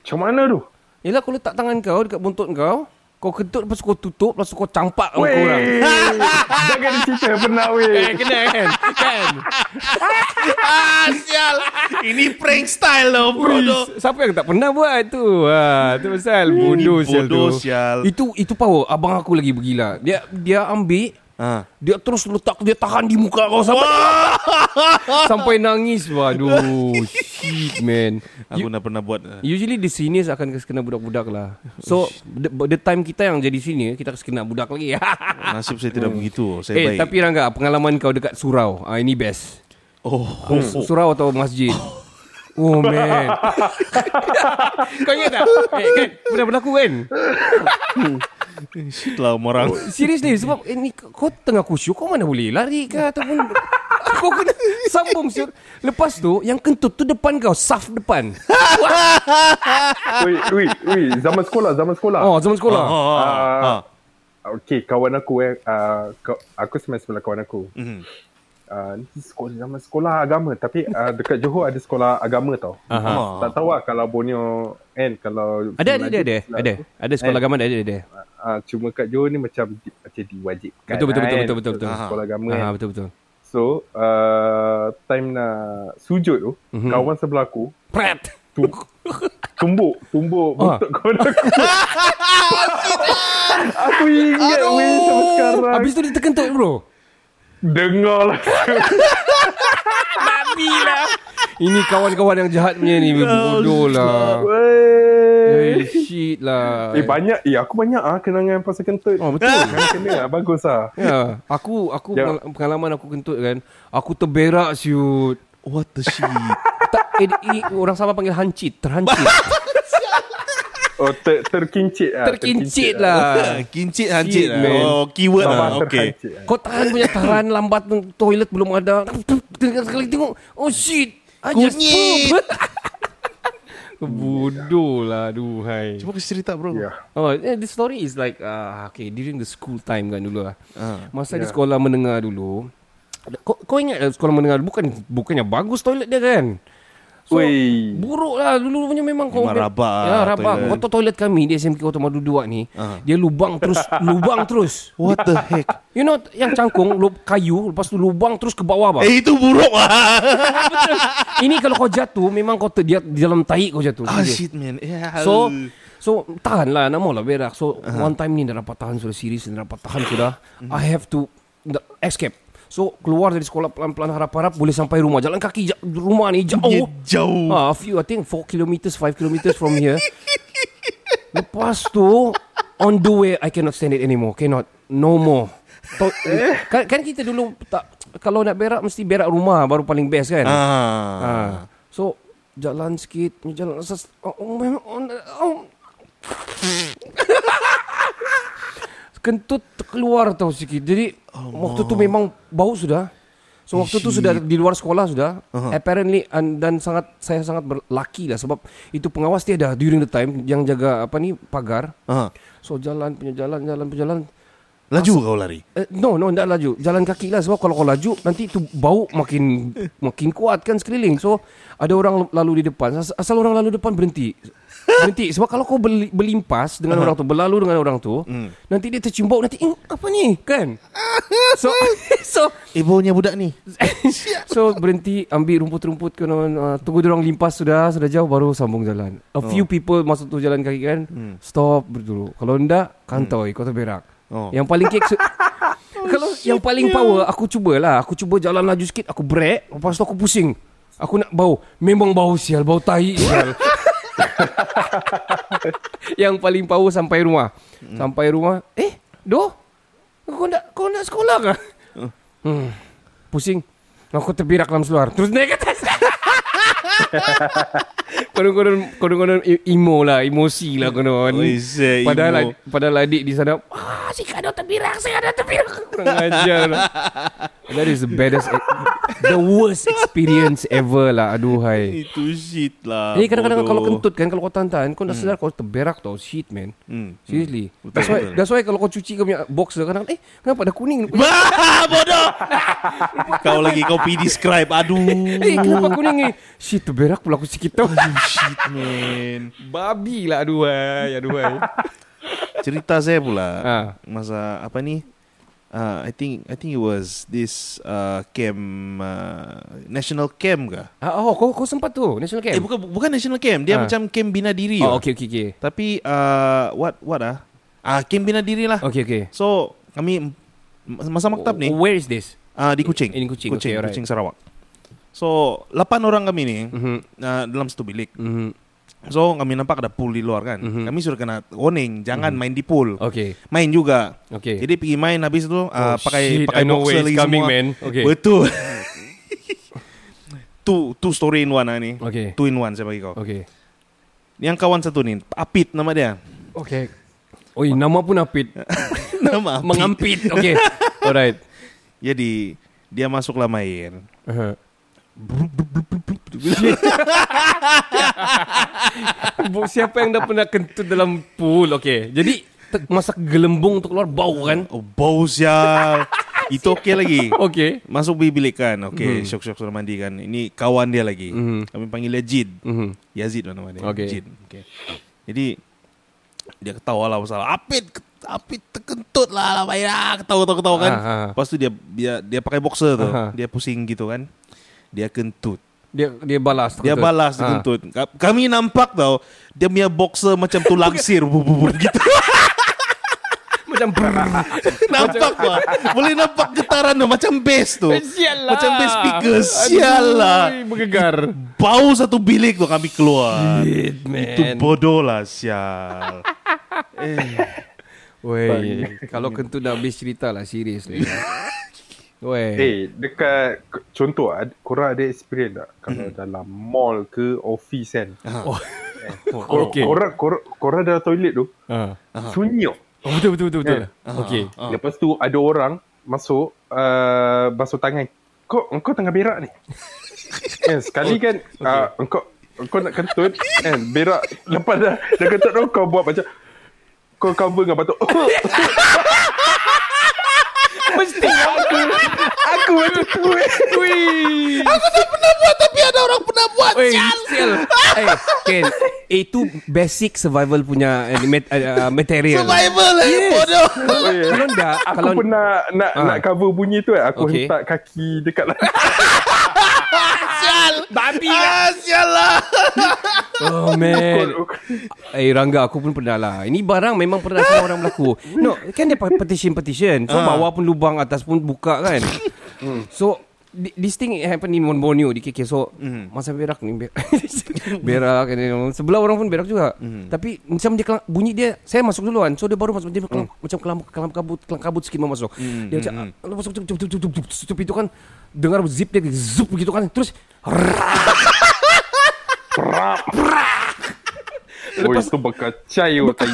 [SPEAKER 2] macam mana tu?
[SPEAKER 1] Yelah kau letak tangan kau dekat buntut kau. Kau kentut lepas kau tutup lepas kau campak kau orang. [LAUGHS]
[SPEAKER 2] Jangan cerita pernah weh.
[SPEAKER 1] Eh kena kan? kan? [LAUGHS]
[SPEAKER 7] ah, sial. Ini prank style loh, bro.
[SPEAKER 1] Ui, siapa yang tak pernah buat tu? Ha, tu pasal bodoh sial tu.
[SPEAKER 7] bodoh sial.
[SPEAKER 1] Itu itu power. Abang aku lagi bergila. Dia dia ambil
[SPEAKER 7] Ah.
[SPEAKER 1] dia terus letak dia tahan di muka kau sampai [LAUGHS] sampai nangis. Waduh, shit man.
[SPEAKER 7] Aku
[SPEAKER 1] You-
[SPEAKER 7] pernah buat. uh,
[SPEAKER 1] Usually the seniors akan kena budak-budak lah. So the, the time kita yang jadi senior kita kena budak lagi. [LAUGHS]
[SPEAKER 7] Nasib saya tidak begitu. Saya
[SPEAKER 1] eh
[SPEAKER 7] baik.
[SPEAKER 1] tapi Rangga pengalaman kau dekat surau. Ah ini best.
[SPEAKER 7] oh,
[SPEAKER 1] Su- Surau atau masjid? [LAUGHS] Oh man. kau ingat tak? Eh, kan pernah berlaku kan?
[SPEAKER 7] Shit lah orang.
[SPEAKER 1] Serius ni sebab eh, ni kau tengah kusyuk kau mana boleh lari ke ataupun [LAUGHS] Kau kena sambung siut. Lepas tu yang kentut tu depan kau, saf depan.
[SPEAKER 2] Wait, wait, wait. Zaman sekolah, zaman sekolah.
[SPEAKER 1] Oh, zaman sekolah.
[SPEAKER 7] Oh, oh,
[SPEAKER 2] Ah.
[SPEAKER 7] oh.
[SPEAKER 2] Okay, kawan aku eh. Uh, aku semain sebelah kawan aku.
[SPEAKER 7] Mhm.
[SPEAKER 2] Uh, ni sekolah, zaman sekolah agama. Tapi uh, dekat Johor ada sekolah agama tau.
[SPEAKER 1] Aha.
[SPEAKER 2] Tak tahu lah kalau Borneo kan kalau
[SPEAKER 1] Ada ada ada ada. Ada. Ada sekolah
[SPEAKER 2] Eh.
[SPEAKER 1] agama ada ada ada.
[SPEAKER 2] Uh, cuma kat Johor ni macam di, macam diwajibkan
[SPEAKER 1] Betul, betul, betul,
[SPEAKER 2] kan,
[SPEAKER 1] betul, betul, betul.
[SPEAKER 2] sekolah agama
[SPEAKER 1] Ah,
[SPEAKER 2] kan.
[SPEAKER 1] betul betul.
[SPEAKER 2] so uh, time nak sujud tu
[SPEAKER 1] Mhm.
[SPEAKER 2] kawan sebelah aku
[SPEAKER 1] Pret.
[SPEAKER 2] tu, tumbuk tumbuk
[SPEAKER 1] Ah.
[SPEAKER 2] buntut kawan aku [LAUGHS] aku ingat weh sampai sekarang
[SPEAKER 1] Habis tu dia terkentut bro.
[SPEAKER 2] dengar lah
[SPEAKER 1] Babi lah. Ini kawan-kawan yang jahat punya ni bodoh lah.
[SPEAKER 2] Weh.
[SPEAKER 1] Shit lah.
[SPEAKER 2] Eh banyak Eh aku banyak ah Kenangan pasal kentut
[SPEAKER 1] Oh betul. [LAUGHS]
[SPEAKER 2] Kena kena ah, Bagus ah
[SPEAKER 1] Ya, aku aku
[SPEAKER 2] Ya.
[SPEAKER 1] pengal- pengalaman aku kentut kan. Aku terberak siut.
[SPEAKER 7] What the shit? [LAUGHS]
[SPEAKER 1] Tak eh, eh, orang Sabah panggil hancit, terhancit. [LAUGHS]
[SPEAKER 2] Oh ter, terkincit ah
[SPEAKER 1] Terkincit
[SPEAKER 2] ah.
[SPEAKER 1] lah.
[SPEAKER 7] Kincit hancit lah.
[SPEAKER 1] man.
[SPEAKER 7] Oh, keyword lah. Okay.
[SPEAKER 2] terhancit ah.
[SPEAKER 1] Kau tahan punya tahan lambat toilet belum ada. Tengah sekali tengok. Oh shit. I just
[SPEAKER 7] Kunyit.
[SPEAKER 1] Bodoh lah Duhai
[SPEAKER 7] Cuba kasi cerita bro.
[SPEAKER 2] Ya
[SPEAKER 1] Oh, eh, the story is like uh, okay during the school time kan dulu lah.
[SPEAKER 7] Ah.
[SPEAKER 1] Masa di
[SPEAKER 2] Yeah.
[SPEAKER 1] sekolah menengah dulu. Kau, kau ingat sekolah menengah bukan bukannya bagus toilet dia kan? So,
[SPEAKER 2] Wey.
[SPEAKER 1] buruk lah dulu punya memang kau
[SPEAKER 7] Memang rabak
[SPEAKER 1] Ya,
[SPEAKER 7] lah
[SPEAKER 1] rabak.
[SPEAKER 7] toilet.
[SPEAKER 1] Kau tahu toilet kami di SMK Kota Madu 2 ni,
[SPEAKER 7] Ah.
[SPEAKER 1] dia lubang terus [LAUGHS] lubang terus.
[SPEAKER 7] What the heck?
[SPEAKER 1] You know yang cangkung lub, kayu lepas tu lubang terus ke bawah bang.
[SPEAKER 7] eh itu buruk lah. [LAUGHS]
[SPEAKER 1] Ini kalau kau jatuh memang kau ter, dia, di dalam tai kau jatuh.
[SPEAKER 7] ah
[SPEAKER 1] Okay.
[SPEAKER 7] shit man. Yeah.
[SPEAKER 1] So So tahan lah Nak maulah berak So uh-huh. one time ni Dah dapat tahan sudah Serius dah dapat tahan sudah I have to the, Escape So keluar dari sekolah Pelan-pelan harap-harap Boleh sampai rumah Jalan kaki ja- Rumah ni jauh
[SPEAKER 7] Ya, jauh.
[SPEAKER 1] ah, A few I think 4 kilometers 5 kilometers from here [LAUGHS] Lepas tu On the way I cannot stand it anymore Cannot No more to, [LAUGHS] kan, kan kita dulu tak Kalau nak berak Mesti berak rumah Baru paling best kan
[SPEAKER 7] Ah.
[SPEAKER 1] Ah. So jalan sikit, jalan asas. Oh, oh, oh, oh. [LAUGHS] Kentut keluar tau sikit. Jadi waktu tu memang bau sudah. So waktu tu sudah di luar sekolah sudah. Uh-huh. Apparently and, dan sangat saya sangat berlaki lah sebab itu pengawas dia ada during the time yang jaga apa ni pagar.
[SPEAKER 7] Ah.
[SPEAKER 1] So jalan punya jalan jalan punya jalan.
[SPEAKER 7] Laju kau lari.
[SPEAKER 1] Eh, no, no, tidak laju. Jalan kaki lah. Sebab kalau kau laju, nanti itu bau makin makin kuat kan sekeliling. So, ada orang lalu di depan. Asal orang lalu depan berhenti. Berhenti. Sebab kalau kau beli, berlimpas dengan orang tu, berlalu dengan orang tu, nanti dia tercium bau. Nanti, eh, apa ni? Kan? [LAUGHS] So, [LAUGHS] so,
[SPEAKER 7] Eh baunya budak ni. [LAUGHS]
[SPEAKER 1] so berhenti ambil rumput-rumput ke uh, tunggu dia orang limpas sudah sudah jauh baru sambung jalan. A few people masuk tu jalan kaki kan. Stop berdulu. Kalau enggak kantoi kau terberak.
[SPEAKER 7] Oh.
[SPEAKER 1] Yang paling kick su- Kalau yang paling power Aku cubalah Aku cuba jalan laju sikit Aku break Lepas tu aku pusing Aku nak bau Memang bau sial Bau tai sial [LAUGHS] Yang paling power sampai rumah. Sampai rumah. Eh Doh Kau nak Kau nak sekolah ke? Hmm. Pusing. Aku terbirak dalam seluar. Terus naik ke atas. [LAUGHS] Konon-konon Konon-konon i- emo lah. Emosi lah konon
[SPEAKER 7] Oi, say,
[SPEAKER 1] Padahal
[SPEAKER 7] emo.
[SPEAKER 1] ad- Padahal adik di sana Wah si Kado terbirak Si Kado terbirak. Kurang ajar lah. That is the baddest The worst experience ever lah Aduhai
[SPEAKER 7] Itu shit lah.
[SPEAKER 1] Jadi kadang-kadang
[SPEAKER 7] bodoh.
[SPEAKER 1] kalau kentut kan Kalau kau tahan-tahan Kau dah sedar kau terberak tau Shit man
[SPEAKER 7] Hmm.
[SPEAKER 1] Seriously
[SPEAKER 7] Betul,
[SPEAKER 1] That's why
[SPEAKER 7] betul.
[SPEAKER 1] That's why kalau kau cuci kau punya boxer Kadang eh kenapa dah kuning [LAUGHS] [LAUGHS]
[SPEAKER 7] bodoh. kau lagi kau pi describe. Aduh.
[SPEAKER 1] Eh kenapa kuning ni Shit terberak pula aku sikit tau
[SPEAKER 7] shit man.
[SPEAKER 1] Babi lah aduhai Aduhai
[SPEAKER 7] Cerita saya pula.
[SPEAKER 1] Ah.
[SPEAKER 7] Masa apa ni? Uh, I think I think it was this uh, camp uh, national camp ke?
[SPEAKER 1] ah, Oh kau, kau sempat tu National Camp
[SPEAKER 7] Eh bukan bukan national camp. Dia
[SPEAKER 1] Ah.
[SPEAKER 7] macam camp bina diri.
[SPEAKER 1] Oh
[SPEAKER 7] lah.
[SPEAKER 1] okay okay okay
[SPEAKER 7] Tapi uh, what what ah? Ah camp bina diri lah.
[SPEAKER 1] Okay okay
[SPEAKER 7] So kami masa maktab ni
[SPEAKER 1] Where is this?
[SPEAKER 7] ah di Kuching.
[SPEAKER 1] In Kuching,
[SPEAKER 7] Kuching,
[SPEAKER 1] okay, alright.
[SPEAKER 7] Kuching Sarawak. So, lapan orang kami ni
[SPEAKER 1] Mhm.
[SPEAKER 7] uh, dalam satu bilik.
[SPEAKER 1] Mhm.
[SPEAKER 7] So, kami nampak ada pool di luar kan.
[SPEAKER 1] Mhm.
[SPEAKER 7] Kami sudah kena warning, jangan main di pool.
[SPEAKER 1] Okay
[SPEAKER 7] Main juga.
[SPEAKER 1] Okay
[SPEAKER 7] Jadi pergi main habis itu uh,
[SPEAKER 1] Oh,
[SPEAKER 7] pakai
[SPEAKER 1] shit,
[SPEAKER 7] pakai
[SPEAKER 1] I know
[SPEAKER 7] boxer lagi
[SPEAKER 1] coming,
[SPEAKER 7] semua.
[SPEAKER 1] man. Okay.
[SPEAKER 7] Betul. [LAUGHS] two two story in one ah ni.
[SPEAKER 1] Okay
[SPEAKER 7] Two in one saya bagi kau.
[SPEAKER 1] Okay
[SPEAKER 7] Yang kawan satu ni, Apit nama dia.
[SPEAKER 1] Okay Oi nama pun apit [LAUGHS]
[SPEAKER 7] nama Apit.
[SPEAKER 1] Mengampit Okay [LAUGHS] Alright
[SPEAKER 7] Jadi Dia masuk dalam air.
[SPEAKER 1] Uh-huh. [LAUGHS] Siapa yang dah pernah kentut dalam pool? Okay. Jadi masa gelembung tu keluar bau kan?
[SPEAKER 7] Oh, bau sial. [LAUGHS] Itu okey lagi.
[SPEAKER 1] Okay.
[SPEAKER 7] Masuk bilik kan. Okey,
[SPEAKER 1] Mhm.
[SPEAKER 7] syok-syok sudah mandi kan. Ini kawan dia lagi.
[SPEAKER 1] Mhm.
[SPEAKER 7] Kami panggil dia Jid.
[SPEAKER 1] Mhm.
[SPEAKER 7] Yazid lah nama dia.
[SPEAKER 1] Okey.
[SPEAKER 7] Jid. Okey. Jadi dia ketawa lah pasal Apit Apit terkentut lah lah bayar ketawa ketawa ketawa kan.
[SPEAKER 1] Ah, ah.
[SPEAKER 7] Lepas tu dia dia dia pakai boxer tu.
[SPEAKER 1] Aha.
[SPEAKER 7] Dia pusing gitu kan. Dia kentut.
[SPEAKER 1] Dia dia balas.
[SPEAKER 7] Dia
[SPEAKER 1] kentut.
[SPEAKER 7] balas
[SPEAKER 1] Ah.
[SPEAKER 7] kentut. Ka- Kami nampak tau dia punya boxer macam tu [LAUGHS] langsir bu bu bu gitu. [LAUGHS]
[SPEAKER 1] Macam [LAUGHS]
[SPEAKER 7] nampak tu. Boleh nampak getaran tu macam bass tu.
[SPEAKER 1] Sial lah.
[SPEAKER 7] Macam bass speaker. Sial lah.
[SPEAKER 1] Aduh, Bergegar.
[SPEAKER 7] Bau satu bilik tu kami keluar.
[SPEAKER 1] Shit, man.
[SPEAKER 7] Itu bodoh lah sial.
[SPEAKER 1] Weh, kalau kentut dah habis cerita lah serius ni. Weh.
[SPEAKER 2] Eh, dekat contoh ad- korang ada experience tak kalau dalam mall ke office kan? [LAUGHS]
[SPEAKER 1] Oh.
[SPEAKER 2] Kor-
[SPEAKER 1] Okey.
[SPEAKER 2] Korang, korang, korang dalam toilet tu
[SPEAKER 1] Ah.
[SPEAKER 2] sunyi.
[SPEAKER 1] Oh, betul betul betul betul.
[SPEAKER 2] Eh.
[SPEAKER 1] Okey.
[SPEAKER 2] Lepas tu ada orang masuk uh, basuh tangan. Kau engkau tengah berak ni. [LAUGHS] kan sekali kan uh, engkau engkau nak kentut kan berak lepas dah dah kentut tu kau buat macam kau cover dengan batuk. [LAUGHS]
[SPEAKER 1] Mesti aku.
[SPEAKER 2] Aku macam tu. eh.
[SPEAKER 1] Wih.
[SPEAKER 7] Ada orang pernah buat.
[SPEAKER 1] Weh, sial. Eh, Ken, itu basic survival punya uh, uh, material.
[SPEAKER 7] Survival lah
[SPEAKER 1] Yes.
[SPEAKER 7] bodoh.
[SPEAKER 1] Kalau enggak,
[SPEAKER 2] Aku
[SPEAKER 1] kalau
[SPEAKER 2] pernah nak
[SPEAKER 1] Ah.
[SPEAKER 2] nak cover bunyi tu kan. Aku
[SPEAKER 1] Okey.
[SPEAKER 2] hentak kaki dekat lah. [LAUGHS]
[SPEAKER 7] Sial. Babi lah. Sial lah.
[SPEAKER 1] Oh man [LAUGHS] Eh Rangga aku pun pernah lah Ini barang memang pernah semua orang berlaku No Kan dia petition-petition So
[SPEAKER 7] Ah.
[SPEAKER 1] bawah pun lubang Atas pun buka kan [LAUGHS] So This thing happen in Borneo di KK So Masa berak ni ber- [LAUGHS] Berak and then, Sebelah orang pun berak juga. Tapi Macam dia kelang, Bunyi dia Saya masuk duluan. So dia baru masuk Dia kelang, macam kelam, kelam kabut Kelang kabut sikit mau masuk. Dia macam ah, Masuk tutup, tutup, tutup, tutup, tutup, itu kan Dengar zip dia Zup gitu kan Terus [LAUGHS] [LAUGHS]
[SPEAKER 2] Oh, itu.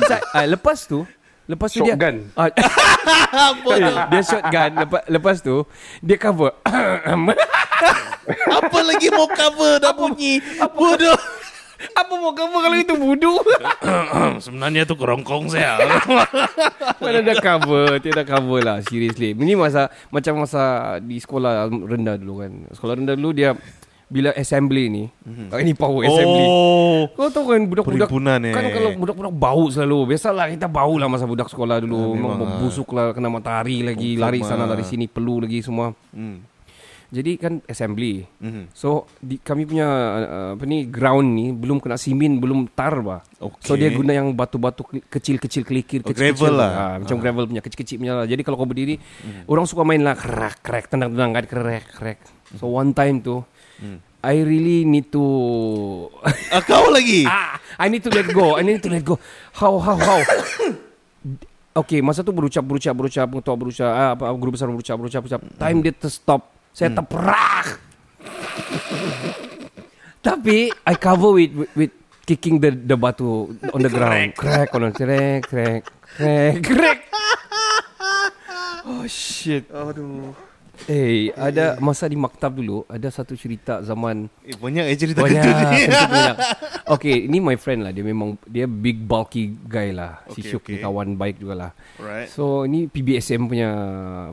[SPEAKER 1] Sa- ah, Lepas tu Lepas tu dia
[SPEAKER 2] Shotgun.
[SPEAKER 1] Ah, [LAUGHS] Eh, dia shotgun. Lepas, lepas tu dia cover. [COUGHS]
[SPEAKER 7] Apa lagi mau cover? Dah bunyi. Bodoh. [LAUGHS]
[SPEAKER 1] apa mau cover kalau itu budu [COUGHS]
[SPEAKER 7] Sebenarnya tu kerongkong saya. [LAUGHS]
[SPEAKER 1] mana ada cover? Tiada cover lah seriously. Ini masa macam masa di sekolah rendah dulu kan. Sekolah rendah dulu dia bila assembly ni oh, ini power assembly
[SPEAKER 7] Oh.
[SPEAKER 1] Kau tahu kan budak-budak
[SPEAKER 7] Perhimpunan, eh.
[SPEAKER 1] Kan kalau budak-budak bau selalu Biasalah kita bau lah masa budak sekolah dulu
[SPEAKER 7] Ah,
[SPEAKER 1] Memang
[SPEAKER 7] memang,
[SPEAKER 1] busuk lah Kena matahari lagi
[SPEAKER 7] Confirm
[SPEAKER 1] Lari
[SPEAKER 7] lah.
[SPEAKER 1] sana lari sini Peluh lagi semua
[SPEAKER 7] Hmm.
[SPEAKER 1] Jadi kan assembly
[SPEAKER 7] Mhm.
[SPEAKER 1] So di, kami punya uh, apa ni ground ni belum kena simin, belum tar bah.
[SPEAKER 7] Okey.
[SPEAKER 1] So dia guna yang batu-batu ke- kecil-kecil kelikir
[SPEAKER 7] Oh,
[SPEAKER 1] kecil-kecil.
[SPEAKER 7] gravel lah.
[SPEAKER 1] Ah, macam gravel punya kecil-kecil punya lah. Jadi kalau kau berdiri orang suka main lah krek krek tendang-tendang kan krek krek. So one time tu I really need to
[SPEAKER 7] Ah, kau lagi. [LAUGHS]
[SPEAKER 1] ah, I need to let go. I need to let go. How how how? [COUGHS] Okay, masa tu berucap berucap berucap ketua berucap ah, apa guru besar berucap berucap berucap. Time dia terstop. Saya terperak. [LAUGHS] Tapi I cover with with, with kicking the the batu on the ground. Crack on the crack crack crack crack. [LAUGHS] Oh shit.
[SPEAKER 7] Aduh.
[SPEAKER 1] Eh, ada masa di maktab dulu ada satu cerita zaman
[SPEAKER 7] Eh, banyak eh cerita
[SPEAKER 1] banyak,
[SPEAKER 7] kentut ni.
[SPEAKER 1] banyak. [LAUGHS] Okay, ini my friend lah. Dia memang dia big bulky guy lah. Si
[SPEAKER 7] Okay,
[SPEAKER 1] Syuk ni
[SPEAKER 7] okay.
[SPEAKER 1] kawan baik juga lah.
[SPEAKER 7] Right.
[SPEAKER 1] So ini PBSM punya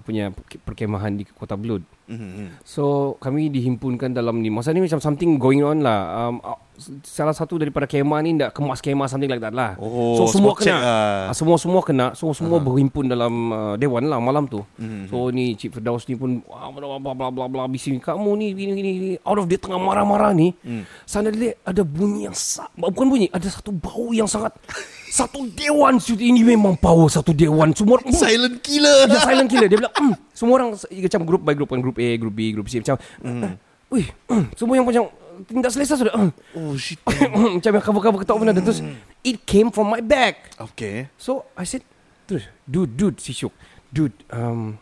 [SPEAKER 1] punya perkemahan di Kota Belud.
[SPEAKER 7] Mhm.
[SPEAKER 1] So kami dihimpunkan dalam ni. Masa ni macam something going on lah. Um, uh, salah satu daripada kemah ni nak kemas kemah something like that lah.
[SPEAKER 7] Oh,
[SPEAKER 1] so semua kena.
[SPEAKER 7] lah.
[SPEAKER 1] Ah, semua semua kena. So semua berhimpun dalam uh, dewan lah malam tu.
[SPEAKER 7] Mhm.
[SPEAKER 1] So ni Cik Firdaus ni pun wah, bla bla bla bla bla bising kamu ni gini gini. Out of dia tengah marah-marah ni.
[SPEAKER 7] Hmm.
[SPEAKER 1] Sana dia ada bunyi yang sa- bukan bunyi, ada satu bau yang sangat satu dewan shoot ini memang power satu dewan semua orang
[SPEAKER 7] Silent killer.
[SPEAKER 1] dia silent killer Dia bilang mm. Semua orang Macam group by group kan Group A, group B, group C Macam mm. Wih mm. Semua yang macam Tidak selesa sudah mm.
[SPEAKER 7] Oh shit. [LAUGHS]
[SPEAKER 1] Macam yang cover-cover ketawa benar Dan terus It came from my back
[SPEAKER 7] Okay.
[SPEAKER 1] So I said Terus Dude, dude Si Syuk Dude um,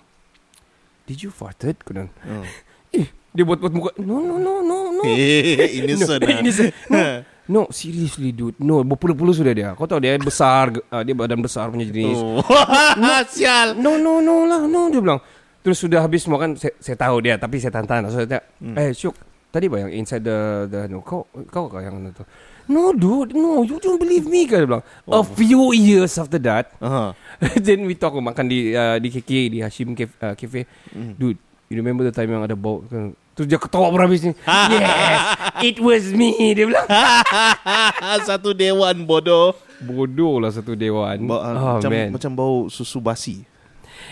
[SPEAKER 1] Did you farted? Kau
[SPEAKER 7] Oh.
[SPEAKER 1] Eh Dia buat-buat muka No, no, no, no, no
[SPEAKER 7] Eh, [LAUGHS] innocent [LAUGHS]
[SPEAKER 1] no,
[SPEAKER 7] lah.
[SPEAKER 1] innocent. No, no, seriously dude. No, berpuluh-puluh sudah dia. Kau tahu dia besar, uh, dia badan besar punya jenis.
[SPEAKER 7] Oh. [LAUGHS] Sial.
[SPEAKER 1] No, no, no lah, no. Dia bilang, Terus sudah habis semua kan saya, saya tahu dia tapi saya tahan-tahan. So, saya tanya, eh Syuk, tadi apa yang inside the the no, kau kau kau yang itu. No dude, no, you don't believe me kan dia bilang. A few years after that,
[SPEAKER 7] Aha. [LAUGHS]
[SPEAKER 1] then we talk makan di uh, di KK di Hashim Cafe, uh, Cafe. Dude, you remember the time yang ada bau kan? Terus dia ketawa berhabis ni. [LAUGHS] yes, it was me. Dia bilang. [LAUGHS]
[SPEAKER 7] Satu dewan bodoh.
[SPEAKER 1] Bodoh lah satu dewan.
[SPEAKER 7] Ba- uh,
[SPEAKER 1] oh,
[SPEAKER 7] macam
[SPEAKER 1] man.
[SPEAKER 7] macam bau susu basi.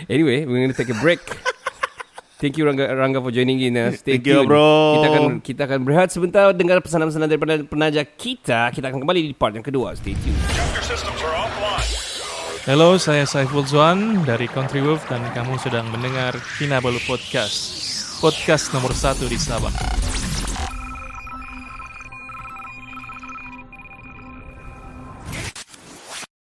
[SPEAKER 1] Anyway, we're going to take a break. [LAUGHS] Thank you Rangga, Rangga for joining in. Uh. Stay
[SPEAKER 7] Thank you,
[SPEAKER 1] tuned.
[SPEAKER 7] bro.
[SPEAKER 1] Kita akan kita akan berehat sebentar dengar pesanan-pesanan daripada penaja kita. Kita akan kembali di part yang kedua. Stay tuned.
[SPEAKER 8] Hello, saya Saiful Zuan dari Country Wolf dan kamu sedang mendengar Kinabalu Podcast. Podcast nomor satu di Sabah.